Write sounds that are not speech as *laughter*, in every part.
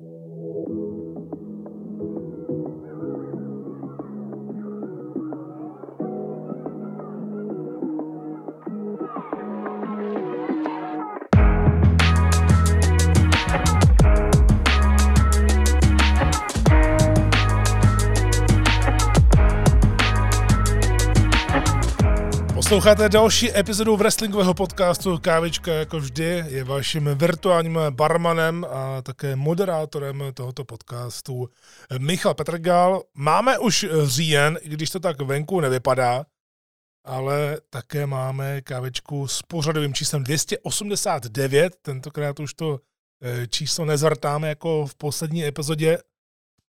Thank you. Posloucháte další epizodu wrestlingového podcastu Kávička, jako vždy, je vaším virtuálním barmanem a také moderátorem tohoto podcastu Michal Petrgal. Máme už říjen, i když to tak venku nevypadá, ale také máme kávičku s pořadovým číslem 289, tentokrát už to eh, číslo nezvrtáme jako v poslední epizodě,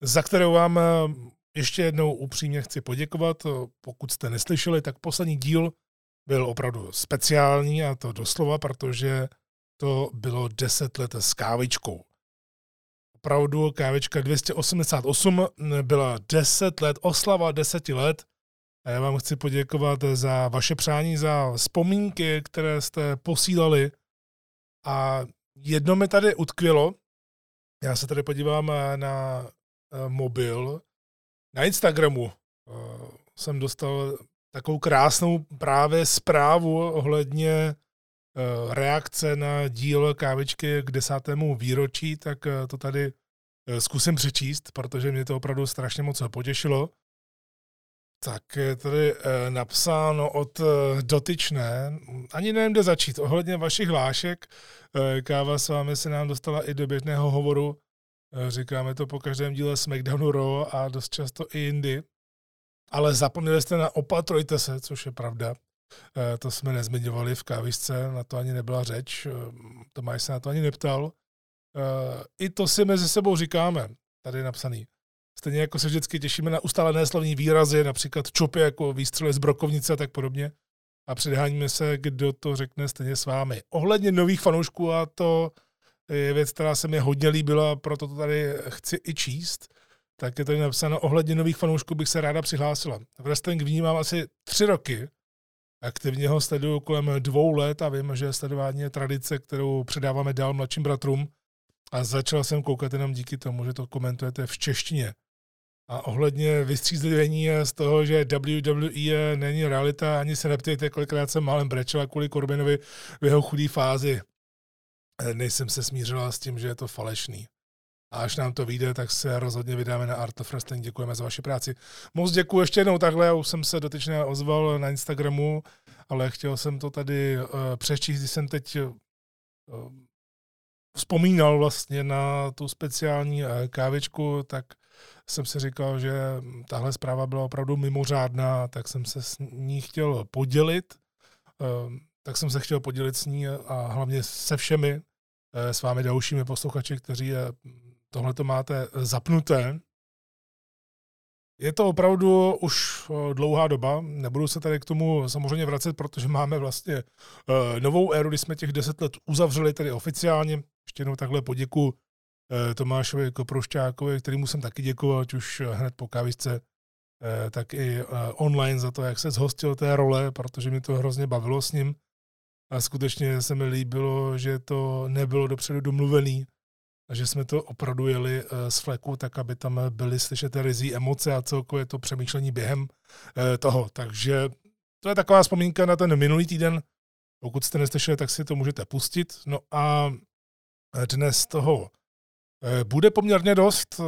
za kterou vám eh, ještě jednou upřímně chci poděkovat. Pokud jste neslyšeli, tak poslední díl byl opravdu speciální a to doslova, protože to bylo 10 let s kávičkou. Opravdu kávička 288 byla 10 let, oslava 10 let. A já vám chci poděkovat za vaše přání, za vzpomínky, které jste posílali. A jedno mi tady utkvělo, já se tady podívám na eh, mobil, na Instagramu eh, jsem dostal takovou krásnou právě zprávu ohledně eh, reakce na díl kávičky k desátému výročí, tak eh, to tady eh, zkusím přečíst, protože mě to opravdu strašně moc potěšilo. Tak je tady napsáno od dotyčné, ani nevím, kde začít, ohledně vašich hlášek. Káva s vámi se nám dostala i do běžného hovoru, říkáme to po každém díle SmackDownu Raw a dost často i jindy ale zapomněli jste na opatrujte se, což je pravda. Eh, to jsme nezmiňovali v kávisce, na to ani nebyla řeč, eh, Tomáš se na to ani neptal. Eh, I to si mezi sebou říkáme, tady je napsaný. Stejně jako se vždycky těšíme na ustálené slovní výrazy, například čopy jako výstřely z brokovnice a tak podobně. A předháníme se, kdo to řekne stejně s vámi. Ohledně nových fanoušků, a to je věc, která se mi hodně líbila, proto to tady chci i číst, tak je tady napsáno, ohledně nových fanoušků bych se ráda přihlásila. Wrestling vnímám asi tři roky, aktivně ho sleduju kolem dvou let a vím, že sledování je tradice, kterou předáváme dál mladším bratrům a začal jsem koukat jenom díky tomu, že to komentujete v češtině. A ohledně vystřízlivění z toho, že WWE není realita, ani se neptejte, kolikrát jsem málem brečela kvůli Corbinovi v jeho chudé fázi. Nejsem se smířila s tím, že je to falešný. A až nám to vyjde, tak se rozhodně vydáme na Art of Wrestling. Děkujeme za vaši práci. Moc děkuji ještě jednou takhle, já už jsem se dotyčně ozval na Instagramu, ale chtěl jsem to tady uh, přečíst, když jsem teď uh, vzpomínal vlastně na tu speciální uh, kávičku, tak jsem si říkal, že tahle zpráva byla opravdu mimořádná, tak jsem se s ní chtěl podělit. Uh, tak jsem se chtěl podělit s ní a hlavně se všemi, s vámi dalšími posluchači, kteří tohle to máte zapnuté. Je to opravdu už eh, dlouhá doba, nebudu se tady k tomu samozřejmě vracet, protože máme vlastně uh, novou éru, kdy jsme těch deset let uzavřeli tady oficiálně. Ještě jednou takhle poděku Tomášovi Koproušťákovi, kterýmu jsem taky děkoval, ať už hned po kávisce, tak i online za to, jak se zhostil té role, protože mi to hrozně bavilo s ním. A skutečně se mi líbilo, že to nebylo dopředu domluvený, a že jsme to opravdu jeli eh, z fleku, tak aby tam byly slyšet rizí emoce a celkově to přemýšlení během eh, toho. Takže to je taková vzpomínka na ten minulý týden. Pokud jste neslyšeli, tak si to můžete pustit. No a dnes toho eh, bude poměrně dost.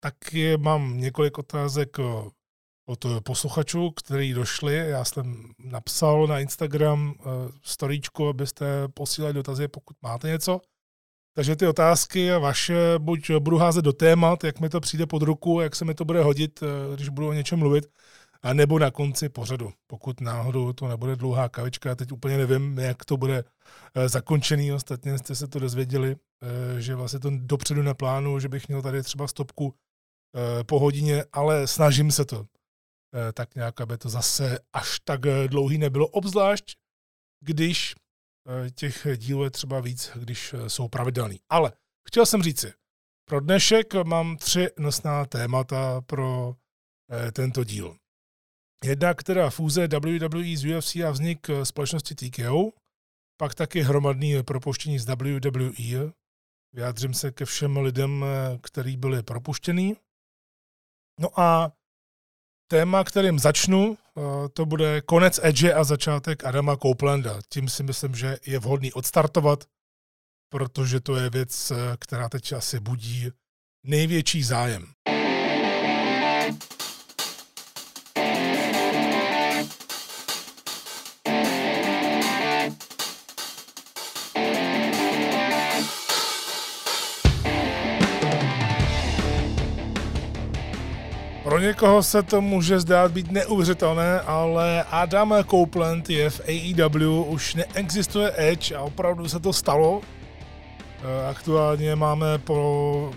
Taky mám několik otázek od posluchačů, který došli. Já jsem napsal na Instagram storíčku, abyste posílali dotazy, pokud máte něco. Takže ty otázky vaše buď budu házet do témat, jak mi to přijde pod ruku, jak se mi to bude hodit, eh, když budu o něčem mluvit, a nebo na konci pořadu. Pokud náhodou to nebude dlouhá kavička, teď úplně nevím, jak to bude eh, zakončený. Ostatně jste se to dozvěděli, eh, že vlastně to dopředu neplánu, že bych měl tady třeba stopku po hodině, ale snažím se to tak nějak, aby to zase až tak dlouhý nebylo, obzvlášť když těch dílů je třeba víc, když eh, jsou pravidelný. Ale chtěl jsem říci, pro dnešek mám tři nosná témata pro eh, tento díl. Jedna, která fúze WWE z UFC a vznik společnosti TKO, pak taky hromadný propuštění z WWE, vyjádřím se ke všem lidem, který byli propuštěný. No a téma, kterým začnu, to bude konec Edge a začátek Adama Coplanda. Tím si myslím, že je vhodný odstartovat, protože to je věc, která teď asi budí největší zájem. Pro někoho se to může zdát být neuvěřitelné, ale Adam Copeland je v AEW, už neexistuje Edge a opravdu se to stalo. Eh, aktuálně máme po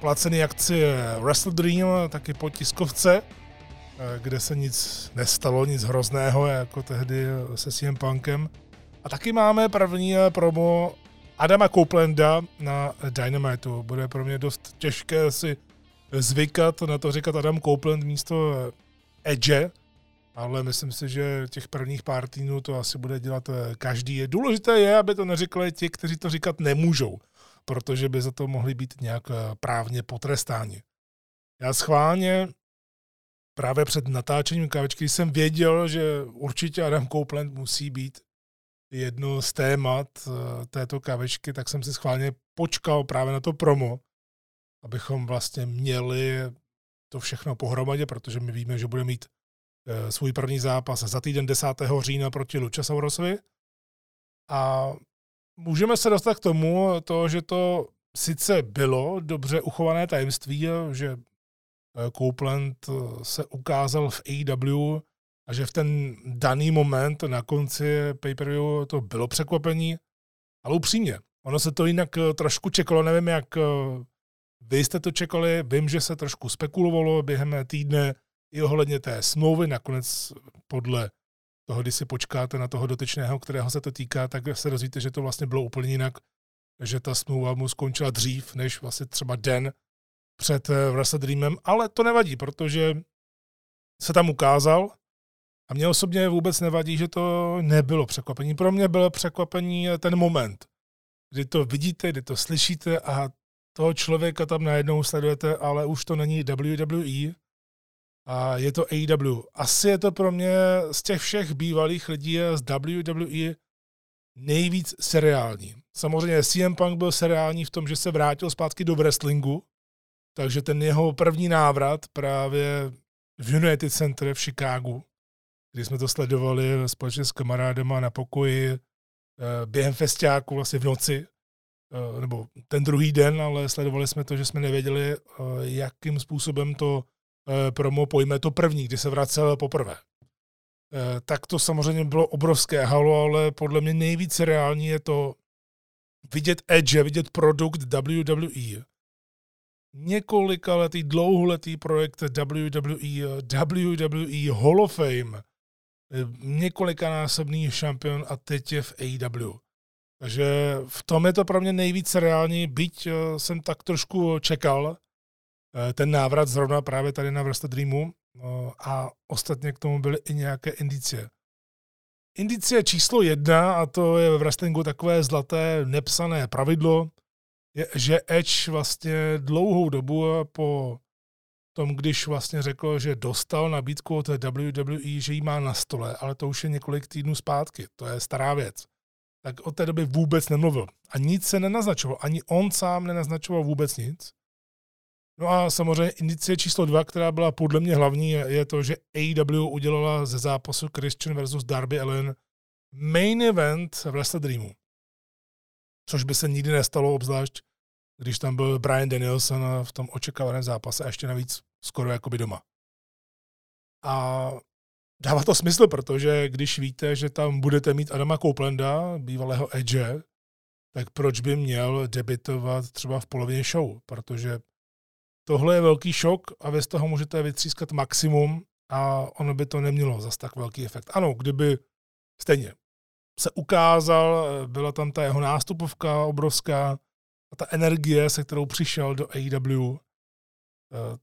placený akci Wrestle Dream, taky po tiskovce, eh, kde se nic nestalo, nic hrozného, jako tehdy se CM Punkem. A taky máme první promo Adama Copelanda na Dynamitu. Bude pro mě dost těžké si zvykat na to říkat Adam Copeland místo Edge, ale myslím si, že těch prvních pár týdnů to asi bude dělat eh, každý. Důležité je, aby to neřekli ti, kteří to říkat nemůžou, protože by za to mohli být nějak eh, právně potrestáni. Já schválně právě před natáčením kávečky jsem věděl, že určitě Adam Copeland musí být jedno z témat eh, této kávečky, tak jsem si schválně počkal právě na to promo, abychom vlastně měli to všechno pohromadě, protože my víme, že bude mít eh, svůj první zápas za týden 10. října proti Lučasaurosovi. A můžeme se dostat k tomu, to, že to sice bylo dobře uchované tajemství, že eh, Copeland eh, se ukázal v AEW a že v ten daný moment na konci pay-per-view to bylo překvapení, ale upřímně, ono se to jinak trošku čekalo, nevím jak vy jste to čekali, vím, že se trošku spekulovalo během týdne i ohledně té smlouvy, nakonec podle toho, když si počkáte na toho dotyčného, kterého se to týká, tak se dozvíte, že to vlastně bylo úplně jinak, že ta smlouva mu skončila dřív, než vlastně třeba den před eh, Wrestle Dreamem, ale to nevadí, protože se tam ukázal. A mě osobně vůbec nevadí, že to nebylo překvapení. Pro mě bylo překvapení ten moment, kdy to vidíte, kdy to slyšíte a toho člověka tam najednou sledujete, ale už to není WWE a je to AEW. Asi je to pro mě z těch všech bývalých lidí z WWE nejvíc seriální. Samozřejmě CM Punk byl seriální v tom, že se vrátil zpátky do wrestlingu, takže ten jeho první návrat právě v United Center v Chicagu, kdy jsme to sledovali společně s kamarádama na pokoji eh, během festiáku vlastně v noci, nebo ten druhý den, ale sledovali jsme to, že jsme nevěděli, eh, jakým způsobem to eh, promo pojme to první, kdy se vracel poprvé. Tak to samozřejmě bylo obrovské halo, ale podle mě nejvíce reální je to vidět Edge, vidět produkt WWE. Několika letý, dlouholetý projekt WWE, WWE Hall of Fame, několikanásobný šampion a teď je v AEW. Takže v tom je to pro mě nejvíc reální, byť eh, jsem tak trošku čekal eh, ten návrat zrovna právě tady na Wrestle Dreamu no, a ostatně k tomu byly i nějaké indicie. Indicie číslo jedna, a to je ve wrestlingu takové zlaté nepsané pravidlo, je, že Edge vlastně dlouhou dobu po tom, když vlastně řekl, že dostal nabídku od WWE, že ji má na stole, ale to už je několik týdnů zpátky, to je stará věc tak od té doby vůbec nemluvil. A nic se nenaznačoval. Ani on sám nenaznačoval vůbec nic. No a samozřejmě indicie číslo dva, která byla podle mě hlavní, je, to, že AEW udělala ze zápasu Christian versus Darby Allen main event v Wrestle Dreamu. Což by se nikdy nestalo, obzvlášť když tam byl Brian Danielson v tom očekávaném zápase a ještě navíc skoro jakoby doma. A dává to smysl, protože když víte, že tam budete mít Adama Coplanda, bývalého Edge, tak proč by měl debitovat třeba v polovině show? Protože tohle je velký šok a vy z toho můžete vytřískat maximum a ono by to nemělo zas tak velký efekt. Ano, kdyby stejně se ukázal, byla tam ta jeho nástupovka obrovská a ta energie, se kterou přišel do AEW, eh,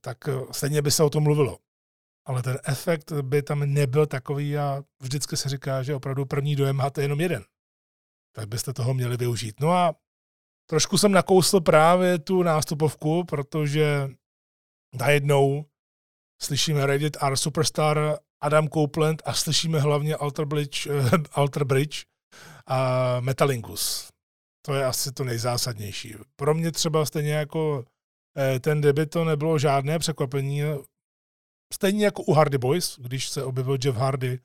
tak stejně by se o tom mluvilo ale ten efekt by tam nebyl takový a vždycky se říká, že opravdu první dojem máte jenom jeden. Tak byste toho měli využít. No a trošku jsem nakousl právě tu nástupovku, protože najednou slyšíme Reddit R Superstar Adam Copeland a slyšíme hlavně Alter Bridge, Alter Bridge a Metalingus. To je asi to nejzásadnější. Pro mě třeba stejně jako eh, ten debit to nebylo žádné překvapení. Stejně jako u Hardy Boys, když se objevil Jeff Hardy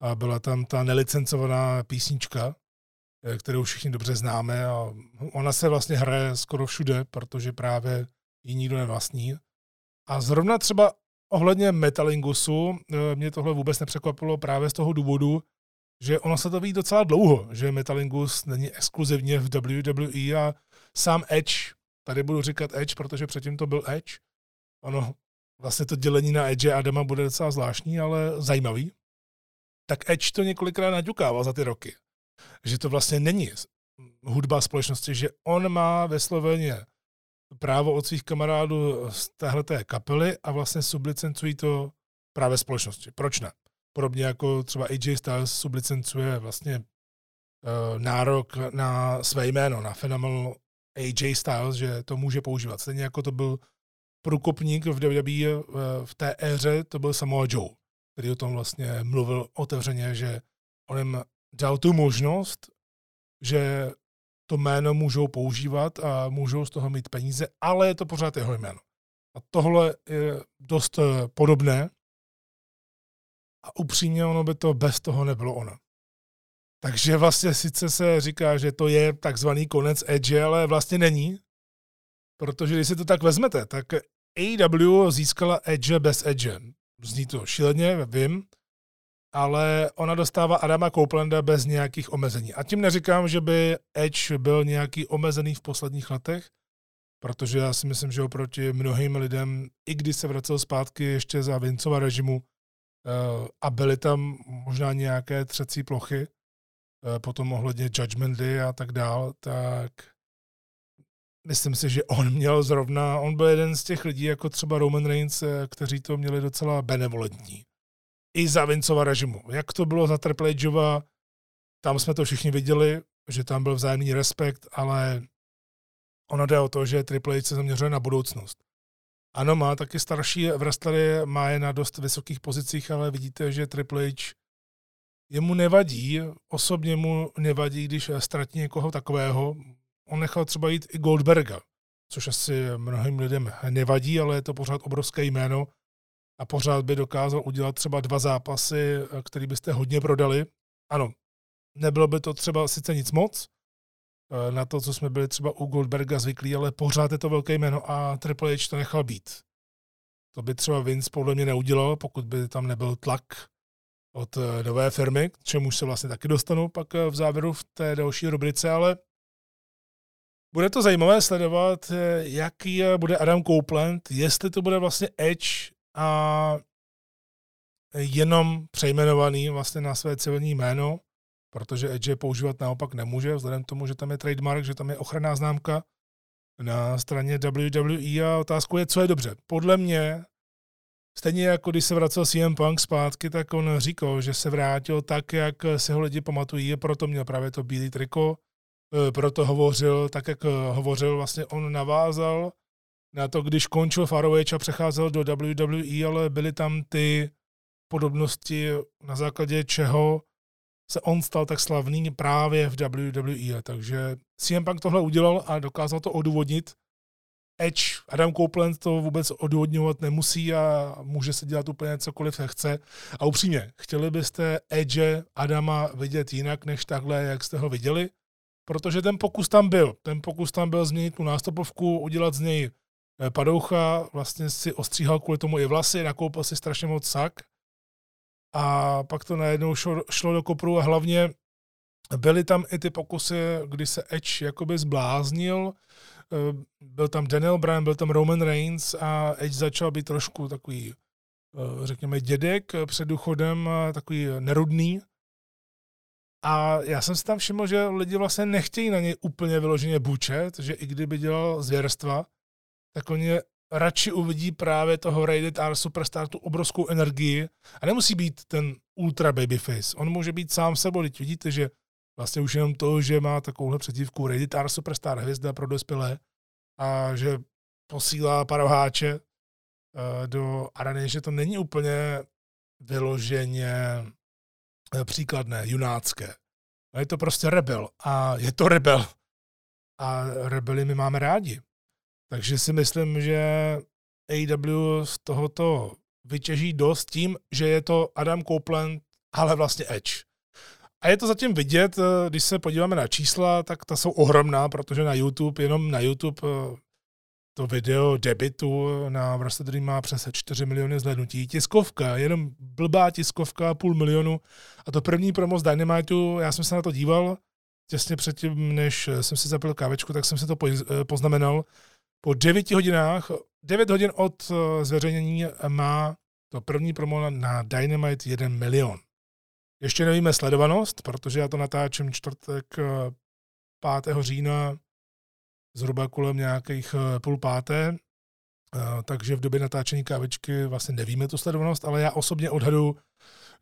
a byla tam ta nelicencovaná písnička, eh, kterou všichni dobře známe a ona se vlastně hraje skoro všude, protože právě ji nikdo nevlastní. A zrovna třeba ohledně Metalingusu eh, mě tohle vůbec nepřekvapilo právě z toho důvodu, že ono se to ví docela dlouho, že Metalingus není exkluzivně v WWE a sám Edge, tady budu říkat Edge, protože předtím to byl Edge, ono vlastně to dělení na Edge a Adama bude docela zvláštní, ale zajímavý, tak Edge to několikrát naďukával za ty roky, že to vlastně není hudba společnosti, že on má ve Sloveně právo od svých kamarádů z téhleté kapely a vlastně sublicencují to právě společnosti. Proč ne? Podobně jako třeba AJ Styles sublicencuje vlastně uh, nárok na své jméno, na fenomen AJ Styles, že to může používat. Stejně jako to byl průkopník v WWE uh, v té éře, to byl Samoa Joe, který o tom vlastně mluvil otevřeně, že on jim dal tu možnost, že to jméno můžou používat a můžou z toho mít peníze, ale je to pořád jeho jméno. A tohle je dost eh, podobné a upřímně ono by to bez toho nebylo ono. Takže vlastně sice se říká, že to je takzvaný konec Edge, ale vlastně není, protože když si to tak vezmete, tak AEW získala Edge bez Edge. Zní to šíleně, vím, ale ona dostává Adama Coplanda bez nějakých omezení. A tím neříkám, že by Edge byl nějaký omezený v posledních letech, protože já si myslím, že oproti mnohým lidem, i když se vracel zpátky ještě za Vincova režimu eh, a byly tam možná nějaké třecí plochy, eh, potom ohledně Judgment Day a tak dál, tak myslím si, že on měl zrovna, on byl jeden z těch lidí, jako třeba Roman Reigns, eh, kteří to měli docela benevolentní i za Vincova režimu. Jak to bylo za Triple Hova, tam jsme to všichni viděli, že tam byl vzájemný respekt, ale ono jde o to, že Triple H se zaměřuje na budoucnost. Ano, má taky starší wrestlery, má je na dost vysokých pozicích, ale vidíte, že Triple H jemu nevadí, osobně mu nevadí, když ztratí někoho takového. On nechal třeba jít i Goldberga, což asi mnohým lidem nevadí, ale je to pořád obrovské jméno a pořád by dokázal udělat třeba dva zápasy, eh, který byste hodně prodali. Ano, nebylo by to třeba sice nic moc, eh, na to, co jsme byli třeba u Goldberga zvyklí, ale pořád je to velké jméno a Triple H to nechal být. To by třeba Vince podle mě neudělal, pokud by tam nebyl tlak od eh, nové firmy, k čemu se vlastně taky dostanu pak v závěru v té další rubrice, ale bude to zajímavé sledovat, jaký bude Adam Copeland, jestli to bude vlastně Edge a jenom přejmenovaný vlastně na své civilní jméno, protože Edge používat naopak nemůže, vzhledem k tomu, že tam je trademark, že tam je ochranná známka na straně WWE a otázkou je, co je dobře. Podle mě, stejně jako když se vracel CM Punk zpátky, tak on říkal, že se vrátil tak, jak se ho lidi pamatují, proto měl právě to bílý triko, proto hovořil tak, jak hovořil, vlastně on navázal na to, když končil Faroage a přecházel do WWE, ale byly tam ty podobnosti, na základě čeho se on stal tak slavný právě v WWE. Takže CM Punk tohle udělal a dokázal to odůvodnit. Edge, Adam Copeland to vůbec odůvodňovat nemusí a může se dělat úplně cokoliv chce. A upřímně, chtěli byste Edge, Adama vidět jinak než takhle, jak jste ho viděli? Protože ten pokus tam byl. Ten pokus tam byl změnit tu nástupovku, udělat z něj Eh, padoucha vlastně si ostříhal kvůli tomu i vlasy, nakoupil si strašně moc sak a pak to najednou šlo, šlo do kopru a hlavně byly tam i ty pokusy, kdy se Edge jakoby zbláznil, eh, byl tam Daniel Bryan, byl tam Roman Reigns a Edge začal být trošku takový, eh, řekněme, dědek před důchodem, takový nerudný. A já jsem si tam všiml, že lidi vlastně nechtějí na něj úplně vyloženě bučet, že i kdyby dělal zvěrstva, tak oni radši uvidí právě toho Rated R Superstar, tu obrovskou energii a nemusí být ten ultra babyface. On může být sám sebou, teď vidíte, že Vlastně už jenom to, že má takovouhle předívku Reditar Superstar hvězda pro dospělé a že posílá paroháče uh, do areny, že to není úplně vyloženě příkladné, junácké. A je to prostě rebel. A je to rebel. A rebely my máme rádi. Takže si myslím, že AW z tohoto vytěží dost tím, že je to Adam Copeland, ale vlastně Edge. A je to zatím vidět, eh, když se podíváme na čísla, tak ta jsou ohromná, protože na YouTube, jenom na YouTube eh, to video debitu na Wrestle má přes 4 miliony zhlednutí. Tiskovka, jenom blbá tiskovka, půl milionu. A to první promo z Dynamitu, já jsem se na to díval, těsně předtím, než jsem si zapil kávečku, tak jsem si to eh, poznamenal. Po 9 hodinách, 9 hodin od zveřejnění má to první promo na Dynamite 1 milion. Ještě nevíme sledovanost, protože já to natáčím čtvrtek 5. Eh, října zhruba kolem nějakých eh, půl páté, eh, takže v době natáčení kávičky vlastně nevíme tu sledovanost, ale já osobně odhadu,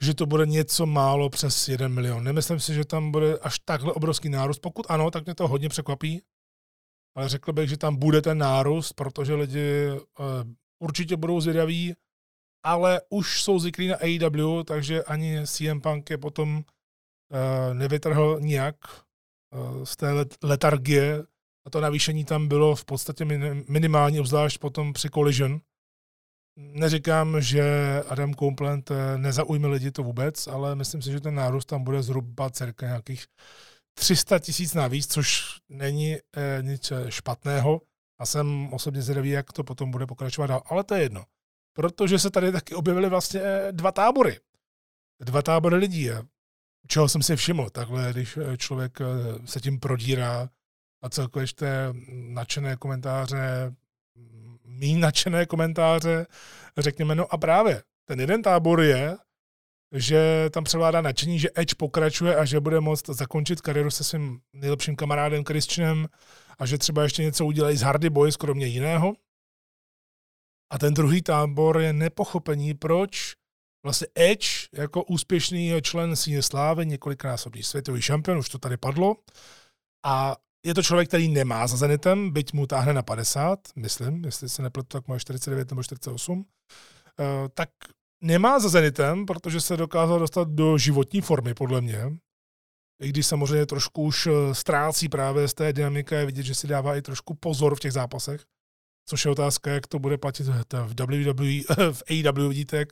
že to bude něco málo přes 1 milion. Nemyslím si, že tam bude až takhle obrovský nárůst. Pokud ano, tak mě to hodně překvapí, ale řekl bych, že tam bude ten nárůst, protože lidi určitě budou zvědaví, ale už jsou zvyklí na AEW, takže ani CM Punk je potom nevytrhl nijak z té letargie a to navýšení tam bylo v podstatě minimální, obzvlášť potom při Collision. Neříkám, že Adam Copeland eh, nezaujme lidi to vůbec, ale myslím si, že ten nárůst tam bude zhruba cirka nějakých 300 tisíc navíc, což není eh, nic špatného. A jsem osobně zvědavý, jak to potom bude pokračovat dál, ale to je jedno. Protože se tady taky objevily vlastně eh, dva tábory. Dva tábory lidí, čeho jsem si všiml, takhle, když eh, člověk eh, se tím prodírá a celkově čte nadšené komentáře, mý nadšené komentáře, řekněme, no a právě ten jeden tábor je, že tam převládá nadšení, že Edge pokračuje a že bude moct zakončit kariéru se svým nejlepším kamarádem Christianem a že třeba ještě něco udělají z Hardy Boys, kromě jiného. A ten druhý tábor je nepochopení, proč vlastně Edge jako úspěšný člen síně slávy, několiknásobný světový šampion, už to tady padlo, a je to člověk, který nemá za Zenitem, byť mu táhne na 50, myslím, jestli se nepletu, tak má 49 nebo 48, eh, tak nemá za Zenitem, protože se dokázal dostat do životní formy, podle mě. I když samozřejmě trošku už eh, ztrácí právě z té dynamiky, je vidět, že si dává i trošku pozor v těch zápasech. Což je otázka, jak to bude platit v WWE, v AEW, vidíte, jak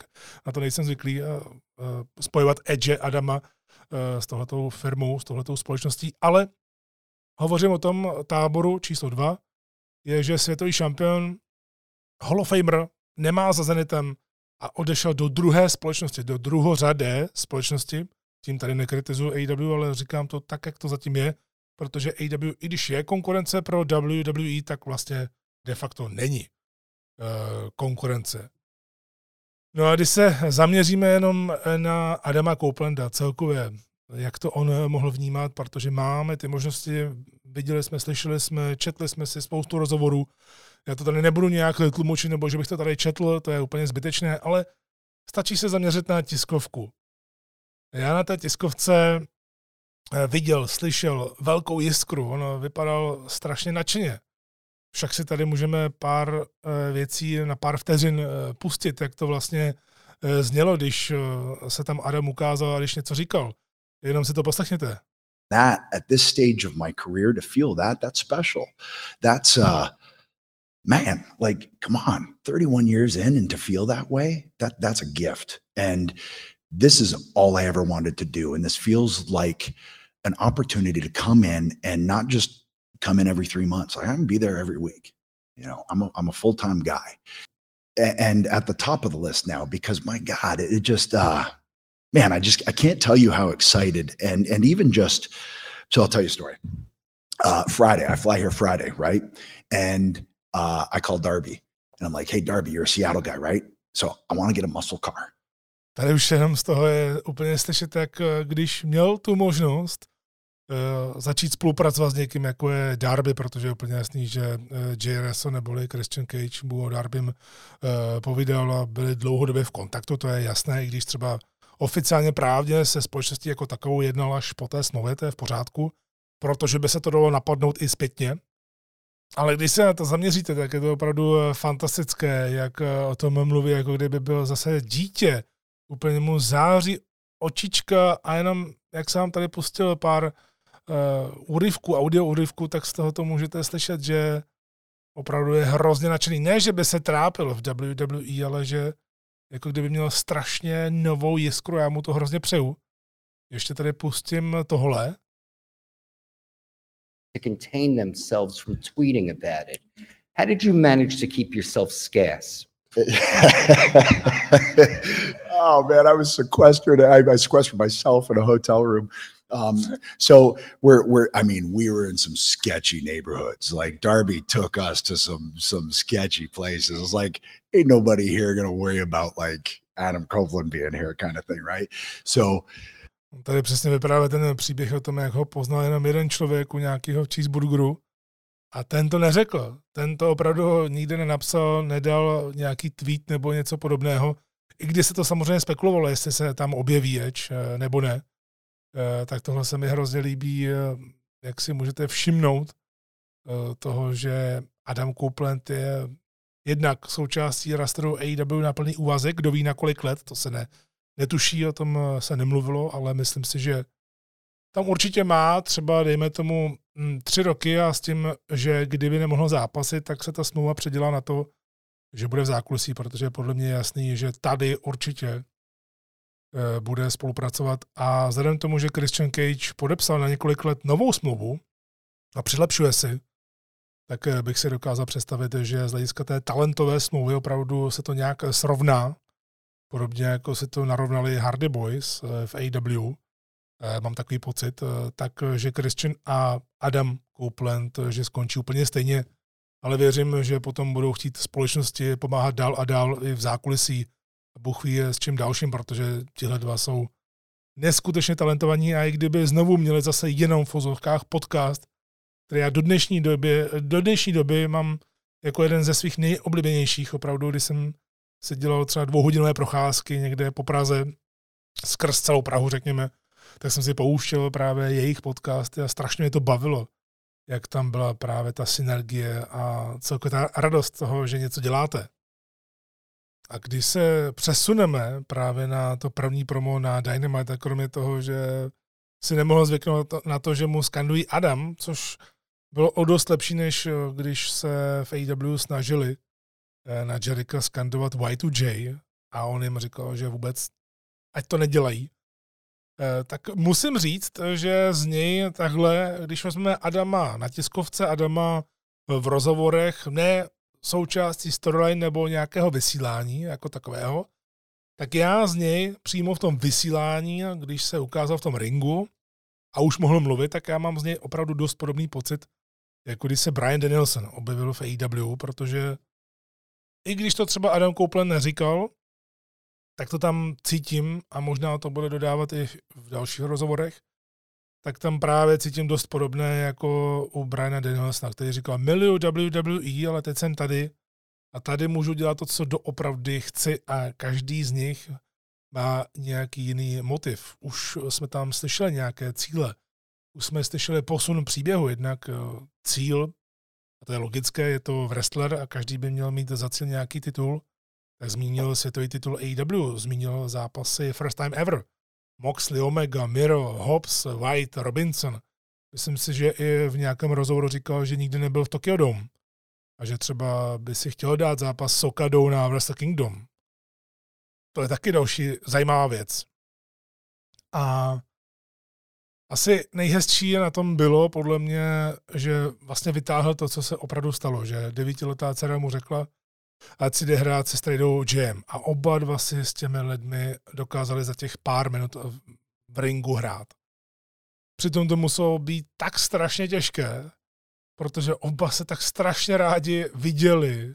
na to nejsem zvyklý, eh, eh, spojovat Edge Adama eh, s tohletou firmou, s tohletou společností, ale hovořím o tom táboru číslo dva, je, že světový šampion Hall of Famer nemá za Zenitem a odešel do druhé společnosti, do druhořadé společnosti. Tím tady nekritizuju AEW, ale říkám to tak, jak to zatím je, protože AEW, i když je konkurence pro WWE, tak vlastně de facto není uh, konkurence. No a když se zaměříme jenom na Adama Coplanda celkově, jak to on mohl vnímat, protože máme ty možnosti, viděli jsme, slyšeli jsme, četli jsme si spoustu rozhovorů. Já to tady nebudu nějak tlumočit, nebo že bych to tady četl, to je úplně zbytečné, ale stačí se zaměřit na tiskovku. Já na té tiskovce eh, viděl, slyšel velkou jiskru, on vypadal strašně nadšeně. Však si tady můžeme pár eh, věcí na pár vteřin eh, pustit, jak to vlastně eh, znělo, když se tam Adam ukázal a když něco říkal. Jenom si to poslechněte. That at this stage of my career to feel that, that's special. That's uh man, like come on, 31 years in and to feel that way, that that's a gift. And this is all I ever wanted to do. And this feels like an opportunity to come in and not just come in every three months. I have to be there every week. You know, I'm a, I'm a full time guy, and at the top of the list now because my God, it just uh, man, I just I can't tell you how excited and and even just so I'll tell you a story. Uh, Friday, I fly here Friday, right? And uh, I call Darby and I'm like, hey Darby, you're a Seattle guy, right? So I want to get a muscle car. Tady už jenom z toho je úplně slyšet, jak když měl tu možnost, uh, začít spolupracovat s někým, jako je Darby, protože je úplně jasný, že uh, Jay Resso neboli Christian Cage mu o Darbym uh, povídal a byli dlouhodobě v kontaktu, to je jasné, i když třeba oficiálně právně se společností jako takovou jednal až po té smlouvě, to je v pořádku, protože by se to dalo napadnout i zpětně. Ale když se na to zaměříte, tak je to opravdu eh, fantastické, jak eh, o tom mluví, jako kdyby byl zase dítě. Úplně mu září očička a jenom, jak jsem vám tady pustil pár uh, úryvků, audio úryvků, tak z toho to můžete slyšet, že opravdu je hrozně nadšený. Ne, že by se trápil v WWE, ale že jako kdyby měl strašně novou jiskru, já mu to hrozně přeju. Ještě tady pustím tohle. To contain themselves from tweeting about it. How did you manage to keep yourself scarce? *laughs* oh man, I was sequestered. I, I sequestered myself in a hotel room um, so we're we're I mean we were in some sketchy neighborhoods. Like Darby took us to some some sketchy places. Like ain't nobody here gonna worry about like Adam Copeland being here kind of thing, right? So Tady přesně vyprávěl ten příběh o tom, jak ho poznal jenom jeden člověk u nějakého cheeseburgeru a ten to neřekl. Ten to opravdu nikdy nenapsal, nedal nějaký tweet nebo něco podobného. I když se to samozřejmě spekulovalo, jestli se tam objeví Edge eh, nebo ne. Eh, tak tohle se mi hrozně líbí, eh, jak si můžete všimnout eh, toho, že Adam Copeland je jednak součástí rasteru AEW na plný úvazek, kdo ví na kolik let, to se ne, netuší, o tom se nemluvilo, ale myslím si, že tam určitě má třeba, dejme tomu, hm, tři roky a s tím, že kdyby nemohl zápasit, tak se ta smlouva předělá na to, že bude v zákulisí, protože podle mě je jasný, že tady určitě bude spolupracovat. A vzhledem k tomu, že Christian Cage podepsal na několik let novou smlouvu a přilepšuje si, tak eh, bych si dokázal představit, že z hlediska té talentové smlouvy opravdu se to nějak srovná, podobně jako si to narovnali Hardy Boys eh, v AW, mám takový pocit, takže Christian a Adam Copeland, že skončí úplně stejně, ale věřím, že potom budou chtít společnosti pomáhat dál a dál i v zákulisí Bůh ví s čím dalším, protože tihle dva jsou neskutečně talentovaní a i kdyby znovu měli zase jenom v fozovkách podcast, který já do dnešní doby, do dnešní doby mám jako jeden ze svých nejoblíbenějších opravdu, když jsem se dělal třeba dvouhodinové procházky někde po Praze, skrz celou Prahu, řekněme, tak jsem si pouštěl právě jejich podcasty a strašně mě to bavilo, jak tam byla právě ta synergie a celkově ta radost toho, že něco děláte. A když se přesuneme právě na to první promo na Dynamite, a kromě toho, že si nemohl zvyknout na to, že mu skandují Adam, což bylo o dost lepší, než když se v AEW snažili eh, na Jericho skandovat Y2J a on jim říkal, že vůbec ať to nedělají. Eh, tak musím říct, že z něj takhle, když vezmeme Adama na tiskovce, Adama v rozhovorech, ne součástí storyline nebo nějakého vysílání jako takového, tak já z něj přímo v tom vysílání, když se ukázal v tom ringu a už mohl mluvit, tak já mám z něj opravdu dost podobný pocit, jako když se Brian Danielson objevil v AEW, protože i když to třeba Adam Copeland neříkal, tak to tam cítím a možná to bude dodávat i v dalších rozhovorech, tak tam právě cítím dost podobné jako u Briana Danielsona, který říkal, miluju WWE, ale teď jsem tady a tady můžu dělat to, co doopravdy chci a každý z nich má nějaký jiný motiv. Už jsme tam slyšeli nějaké cíle. Už jsme slyšeli posun příběhu, jednak eh, cíl, a to je logické, je to wrestler a každý by měl mít za cíl nějaký titul, tak zmínil světový titul AEW, zmínil zápasy First Time Ever, Moxley, Omega, Miro, Hobbs, White, Robinson. Myslím si, že i v nějakém rozhovoru říkal, že nikdy nebyl v Tokyo Dome a že třeba by si chtěl dát zápas s Okadou na Wrestle Kingdom. To je taky další zajímavá věc. A asi nejhezčí na tom bylo, podle mě, že vlastně vytáhl to, co se opravdu stalo, že devítiletá dcera mu řekla, ať si jde hrát se strejdou Jam. A oba dva si s těmi lidmi dokázali za těch pár minut v ringu hrát. Přitom to muselo být tak strašně těžké, protože oba se tak strašně rádi viděli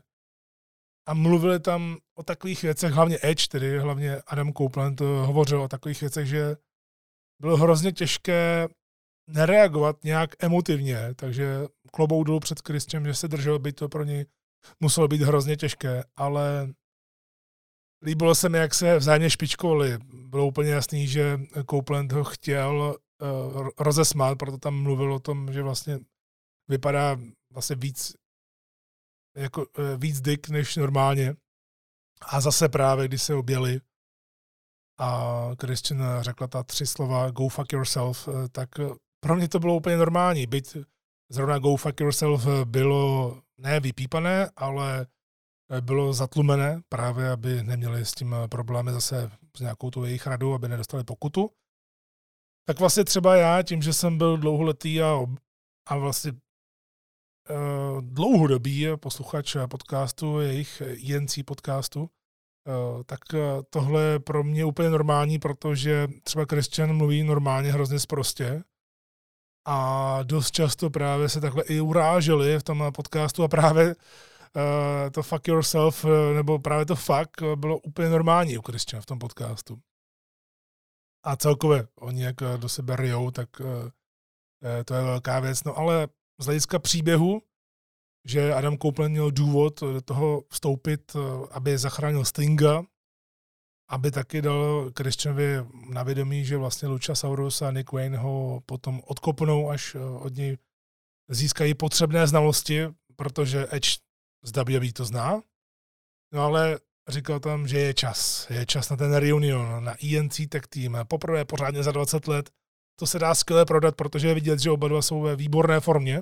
a mluvili tam o takových věcech, hlavně Edge, tedy hlavně Adam Copeland hovořil o takových věcech, že bylo hrozně těžké nereagovat nějak emotivně, takže klobou dolů před Christem, že se držel, by to pro něj muselo být hrozně těžké, ale líbilo se mi, jak se vzájemně špičkovali. Bylo úplně jasný, že Copeland ho chtěl uh, rozesmát, proto tam mluvil o tom, že vlastně vypadá vlastně víc jako uh, víc dick než normálně. A zase právě, když se objeli a Christian řekla ta tři slova go fuck yourself, uh, tak pro mě to bylo úplně normální. Byť zrovna go fuck yourself bylo ne vypípané, ale bylo zatlumené právě, aby neměli s tím problémy zase s nějakou tu jejich radu, aby nedostali pokutu. Tak vlastně třeba já, tím, že jsem byl dlouholetý a, a vlastně uh, dlouhodobý posluchač podcastu, jejich INC podcastu, uh, tak tohle je pro mě úplně normální, protože třeba Christian mluví normálně hrozně sprostě a dost často právě se takhle i uráželi v tom podcastu a právě uh, to fuck yourself, uh, nebo právě to fuck bylo úplně normální u Christiana v tom podcastu. A celkově, oni jak do sebe ryjou, tak uh, to je velká věc. No ale z hlediska příběhu, že Adam Copeland měl důvod do toho vstoupit, aby zachránil Stinga, aby taky dal Christianovi na vědomí, že vlastně Luchasaurus a Nick Wayne ho potom odkopnou, až od něj získají potřebné znalosti, protože Edge z WWE to zná, no ale říkal tam, že je čas. Je čas na ten reunion, na ENC Tech Team. Poprvé pořádně za 20 let. To se dá skvěle prodat, protože je vidět, že oba dva jsou ve výborné formě.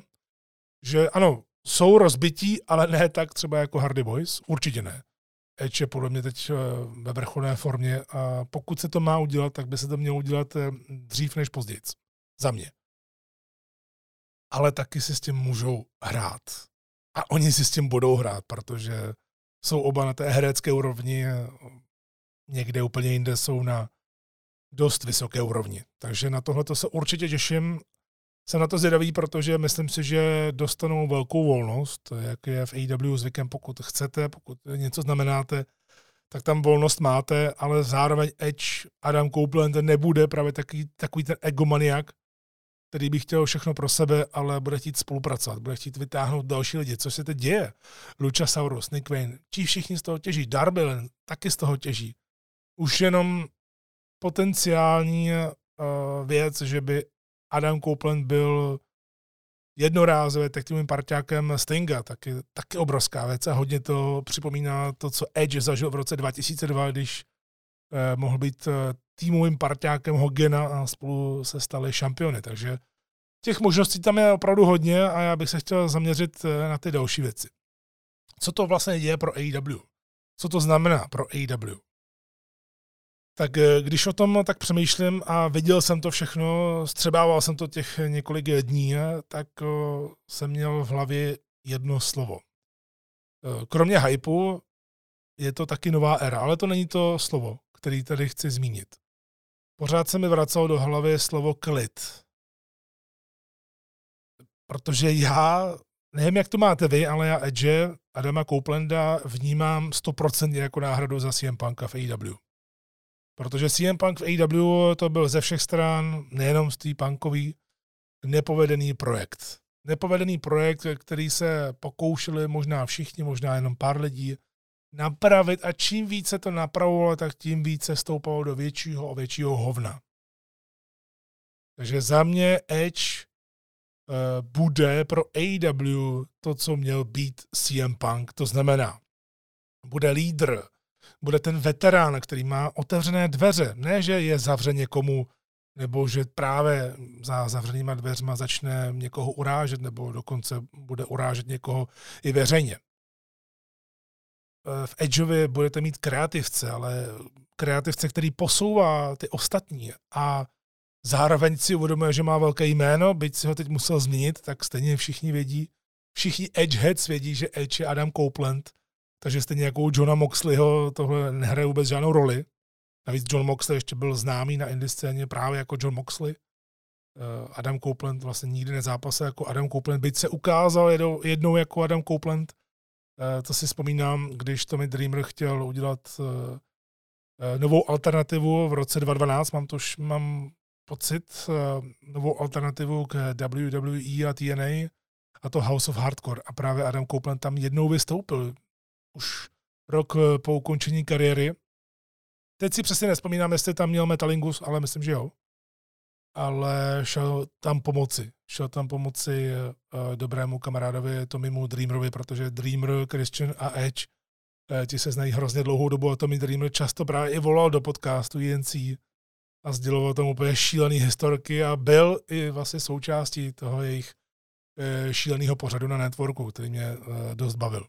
Že ano, jsou rozbití, ale ne tak třeba jako Hardy Boys. Určitě ne. Edge je podle mě teď eh, ve vrcholné formě a pokud se to má udělat, tak by se to mělo udělat eh, dřív než později. Za mě. Ale taky si s tím můžou hrát. A oni si s tím budou hrát, protože jsou oba na té herecké úrovni, někde úplně jinde jsou na dost vysoké úrovni. Takže na tohle se určitě těším. Jsem na to zvědavý, protože myslím si, že dostanou velkou volnost, jak je v AEW zvykem, pokud chcete, pokud něco znamenáte, tak tam volnost máte, ale zároveň Edge, Adam Copeland nebude právě takový, takový ten egomaniak, který by chtěl všechno pro sebe, ale bude chtít spolupracovat, bude chtít vytáhnout další lidi. Co se teď děje? Luchasaurus, Nick Wayne, ti všichni z toho těží. Darby taky z toho těží. Už jenom potenciální uh, věc, že by Adam Copeland byl jednorázově taktivním parťákem Stinga, taky, taky obrovská věc a hodně to připomíná to, co Edge zažil v roce 2002, když eh, mohl být eh, týmovým parťákem Hogena a spolu se stali šampiony. Takže těch možností tam je opravdu hodně a já bych se chtěl zaměřit eh, na ty další věci. Co to vlastně je pro AEW? Co to znamená pro AEW? Tak eh, když o tom tak přemýšlím a viděl jsem to všechno, střebával jsem to těch několik dní, tak eh, jsem měl v hlavě jedno slovo. Kromě hypu je to taky nová era, ale to není to slovo, který tady chci zmínit. Pořád se mi vracelo do hlavy slovo klid. Protože já, nevím, jak to máte vy, ale já Edge, Adama Coplanda vnímám 100% jako náhradu za CM Punka v AEW. Protože CM Punk v AEW to byl ze všech stran, nejenom z té punkový, nepovedený projekt. Nepovedený projekt, který se pokoušeli možná všichni, možná jenom pár lidí, napravit a čím více to napravovalo, tak tím více stoupalo do většího a většího hovna. Takže za mě Edge uh, bude pro AEW to, co měl být CM Punk. To znamená, bude lídr, bude ten veterán, který má otevřené dveře. Ne, že je zavře někomu, nebo že právě za zavřenýma dveřma začne někoho urážet, nebo dokonce bude urážet někoho i veřejně v Edgeovi budete mít kreativce, ale kreativce, který posouvá ty ostatní a zároveň si uvědomuje, že má velké jméno, byť si ho teď musel změnit, tak stejně všichni vědí, všichni Edgeheads vědí, že Edge je Adam Copeland, takže stejně jako u Johna Moxleyho tohle nehraje vůbec žádnou roli. Navíc John Moxley ještě byl známý na indie scéně právě jako John Moxley. Eh, Adam Copeland vlastně nikdy nezápasil jako Adam Copeland, byť se ukázal jednou jako Adam Copeland, Eh, to si vzpomínám, když Tommy Dreamer chtěl udělat eh, novou alternativu v roce 2012, mám, to, mám pocit, novou alternativu k WWE a TNA, a to House of Hardcore. A právě Adam Copeland tam jednou vystoupil. Už rok po ukončení kariéry Teď si přesně nespomínám, jestli tam měl Metalingus, ale myslím, že jo. Ale šel tam pomoci. Šel tam pomoci uh, dobrému kamarádovi Tomimu Dreamerovi, protože Dreamer, Christian a Edge, ti se znají hrozně dlouhou dobu a Tommy Dreamer často právě i volal do podcastu INC a sděloval tam úplně šílený historky a byl i vlastně součástí toho jejich šíleného pořadu na networku, který mě dost bavil.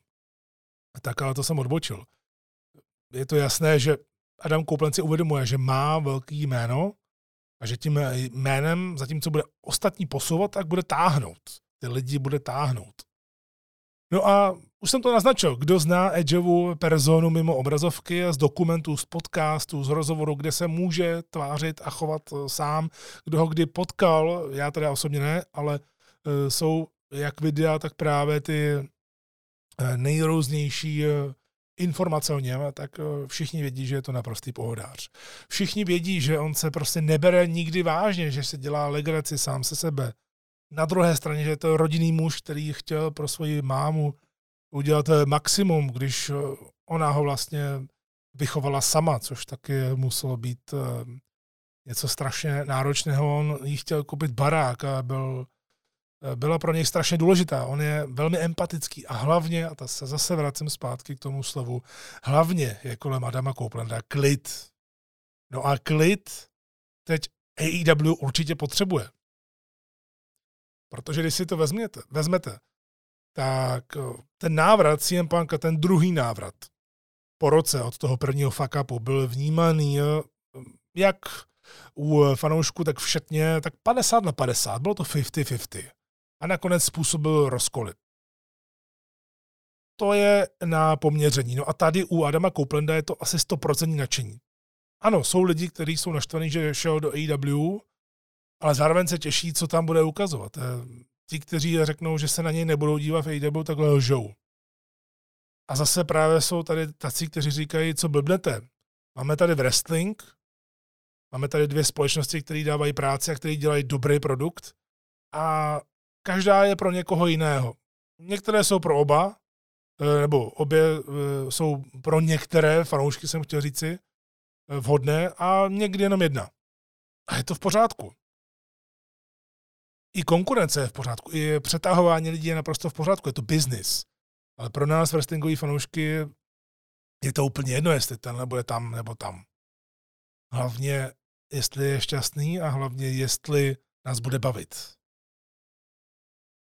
Tak ale to jsem odbočil. Je to jasné, že Adam Coupland si uvědomuje, že má velký jméno a že tím jménem, zatímco bude ostatní posouvat, tak bude táhnout. Ty lidi bude táhnout. No a už jsem to naznačil, kdo zná Edgeovu personu mimo obrazovky, z dokumentů, z podcastů, z rozhovoru, kde se může tvářit a chovat eh, sám, kdo ho kdy potkal, já teda osobně ne, ale uh, jsou jak videa, tak právě ty nejrůznější uh, informace o něm, tak eh, všichni vědí, že je to naprostý pohodář. Všichni vědí, že on se prostě nebere nikdy vážně, že se dělá legraci sám se sebe. Na druhé straně, že je to rodinný muž, který chtěl pro svoji mámu udělat eh, maximum, když eh, ona ho vlastně vychovala sama, což taky muselo být něco strašně náročného. On jí chtěl koupit barák a byl Eh, byla pro něj strašně důležitá. On je velmi empatický a hlavně, a ta se zase vracím zpátky k tomu slovu, hlavně je kolem Adama Couplanda klid. No a klid teď AEW určitě potřebuje. Protože když si to vezměte, vezmete, tak eh, ten návrat CM Punka, ten druhý návrat po roce od toho prvního fuck upu byl vnímaný eh, jak u fanoušků, tak všetně, tak 50 na 50, bylo to 50-50 a nakonec způsobil rozkoly. To je na poměření. No a tady u Adama Couplanda je to asi 100% nadšení. Ano, jsou lidi, kteří jsou naštvaní, že šel do AEW, ale zároveň se těší, co tam bude ukazovat. Eh, ti, kteří řeknou, že se na něj nebudou dívat v AEW, takhle lžou. A zase právě jsou tady tací, kteří říkají, co blbnete. Máme tady wrestling, máme tady dvě společnosti, které dávají práci a které dělají dobrý produkt a každá je pro někoho jiného. Některé jsou pro oba, eh, nebo obě eh, jsou pro některé fanoušky, jsem chtěl říci, eh, vhodné a někdy jenom jedna. A je to v pořádku. I konkurence je v pořádku, i přetahování lidí je naprosto v pořádku, je to business. Ale pro nás wrestlingový fanoušky je to úplně jedno, jestli ten nebo je tam nebo tam. Hlavně, jestli je šťastný a hlavně, jestli nás bude bavit.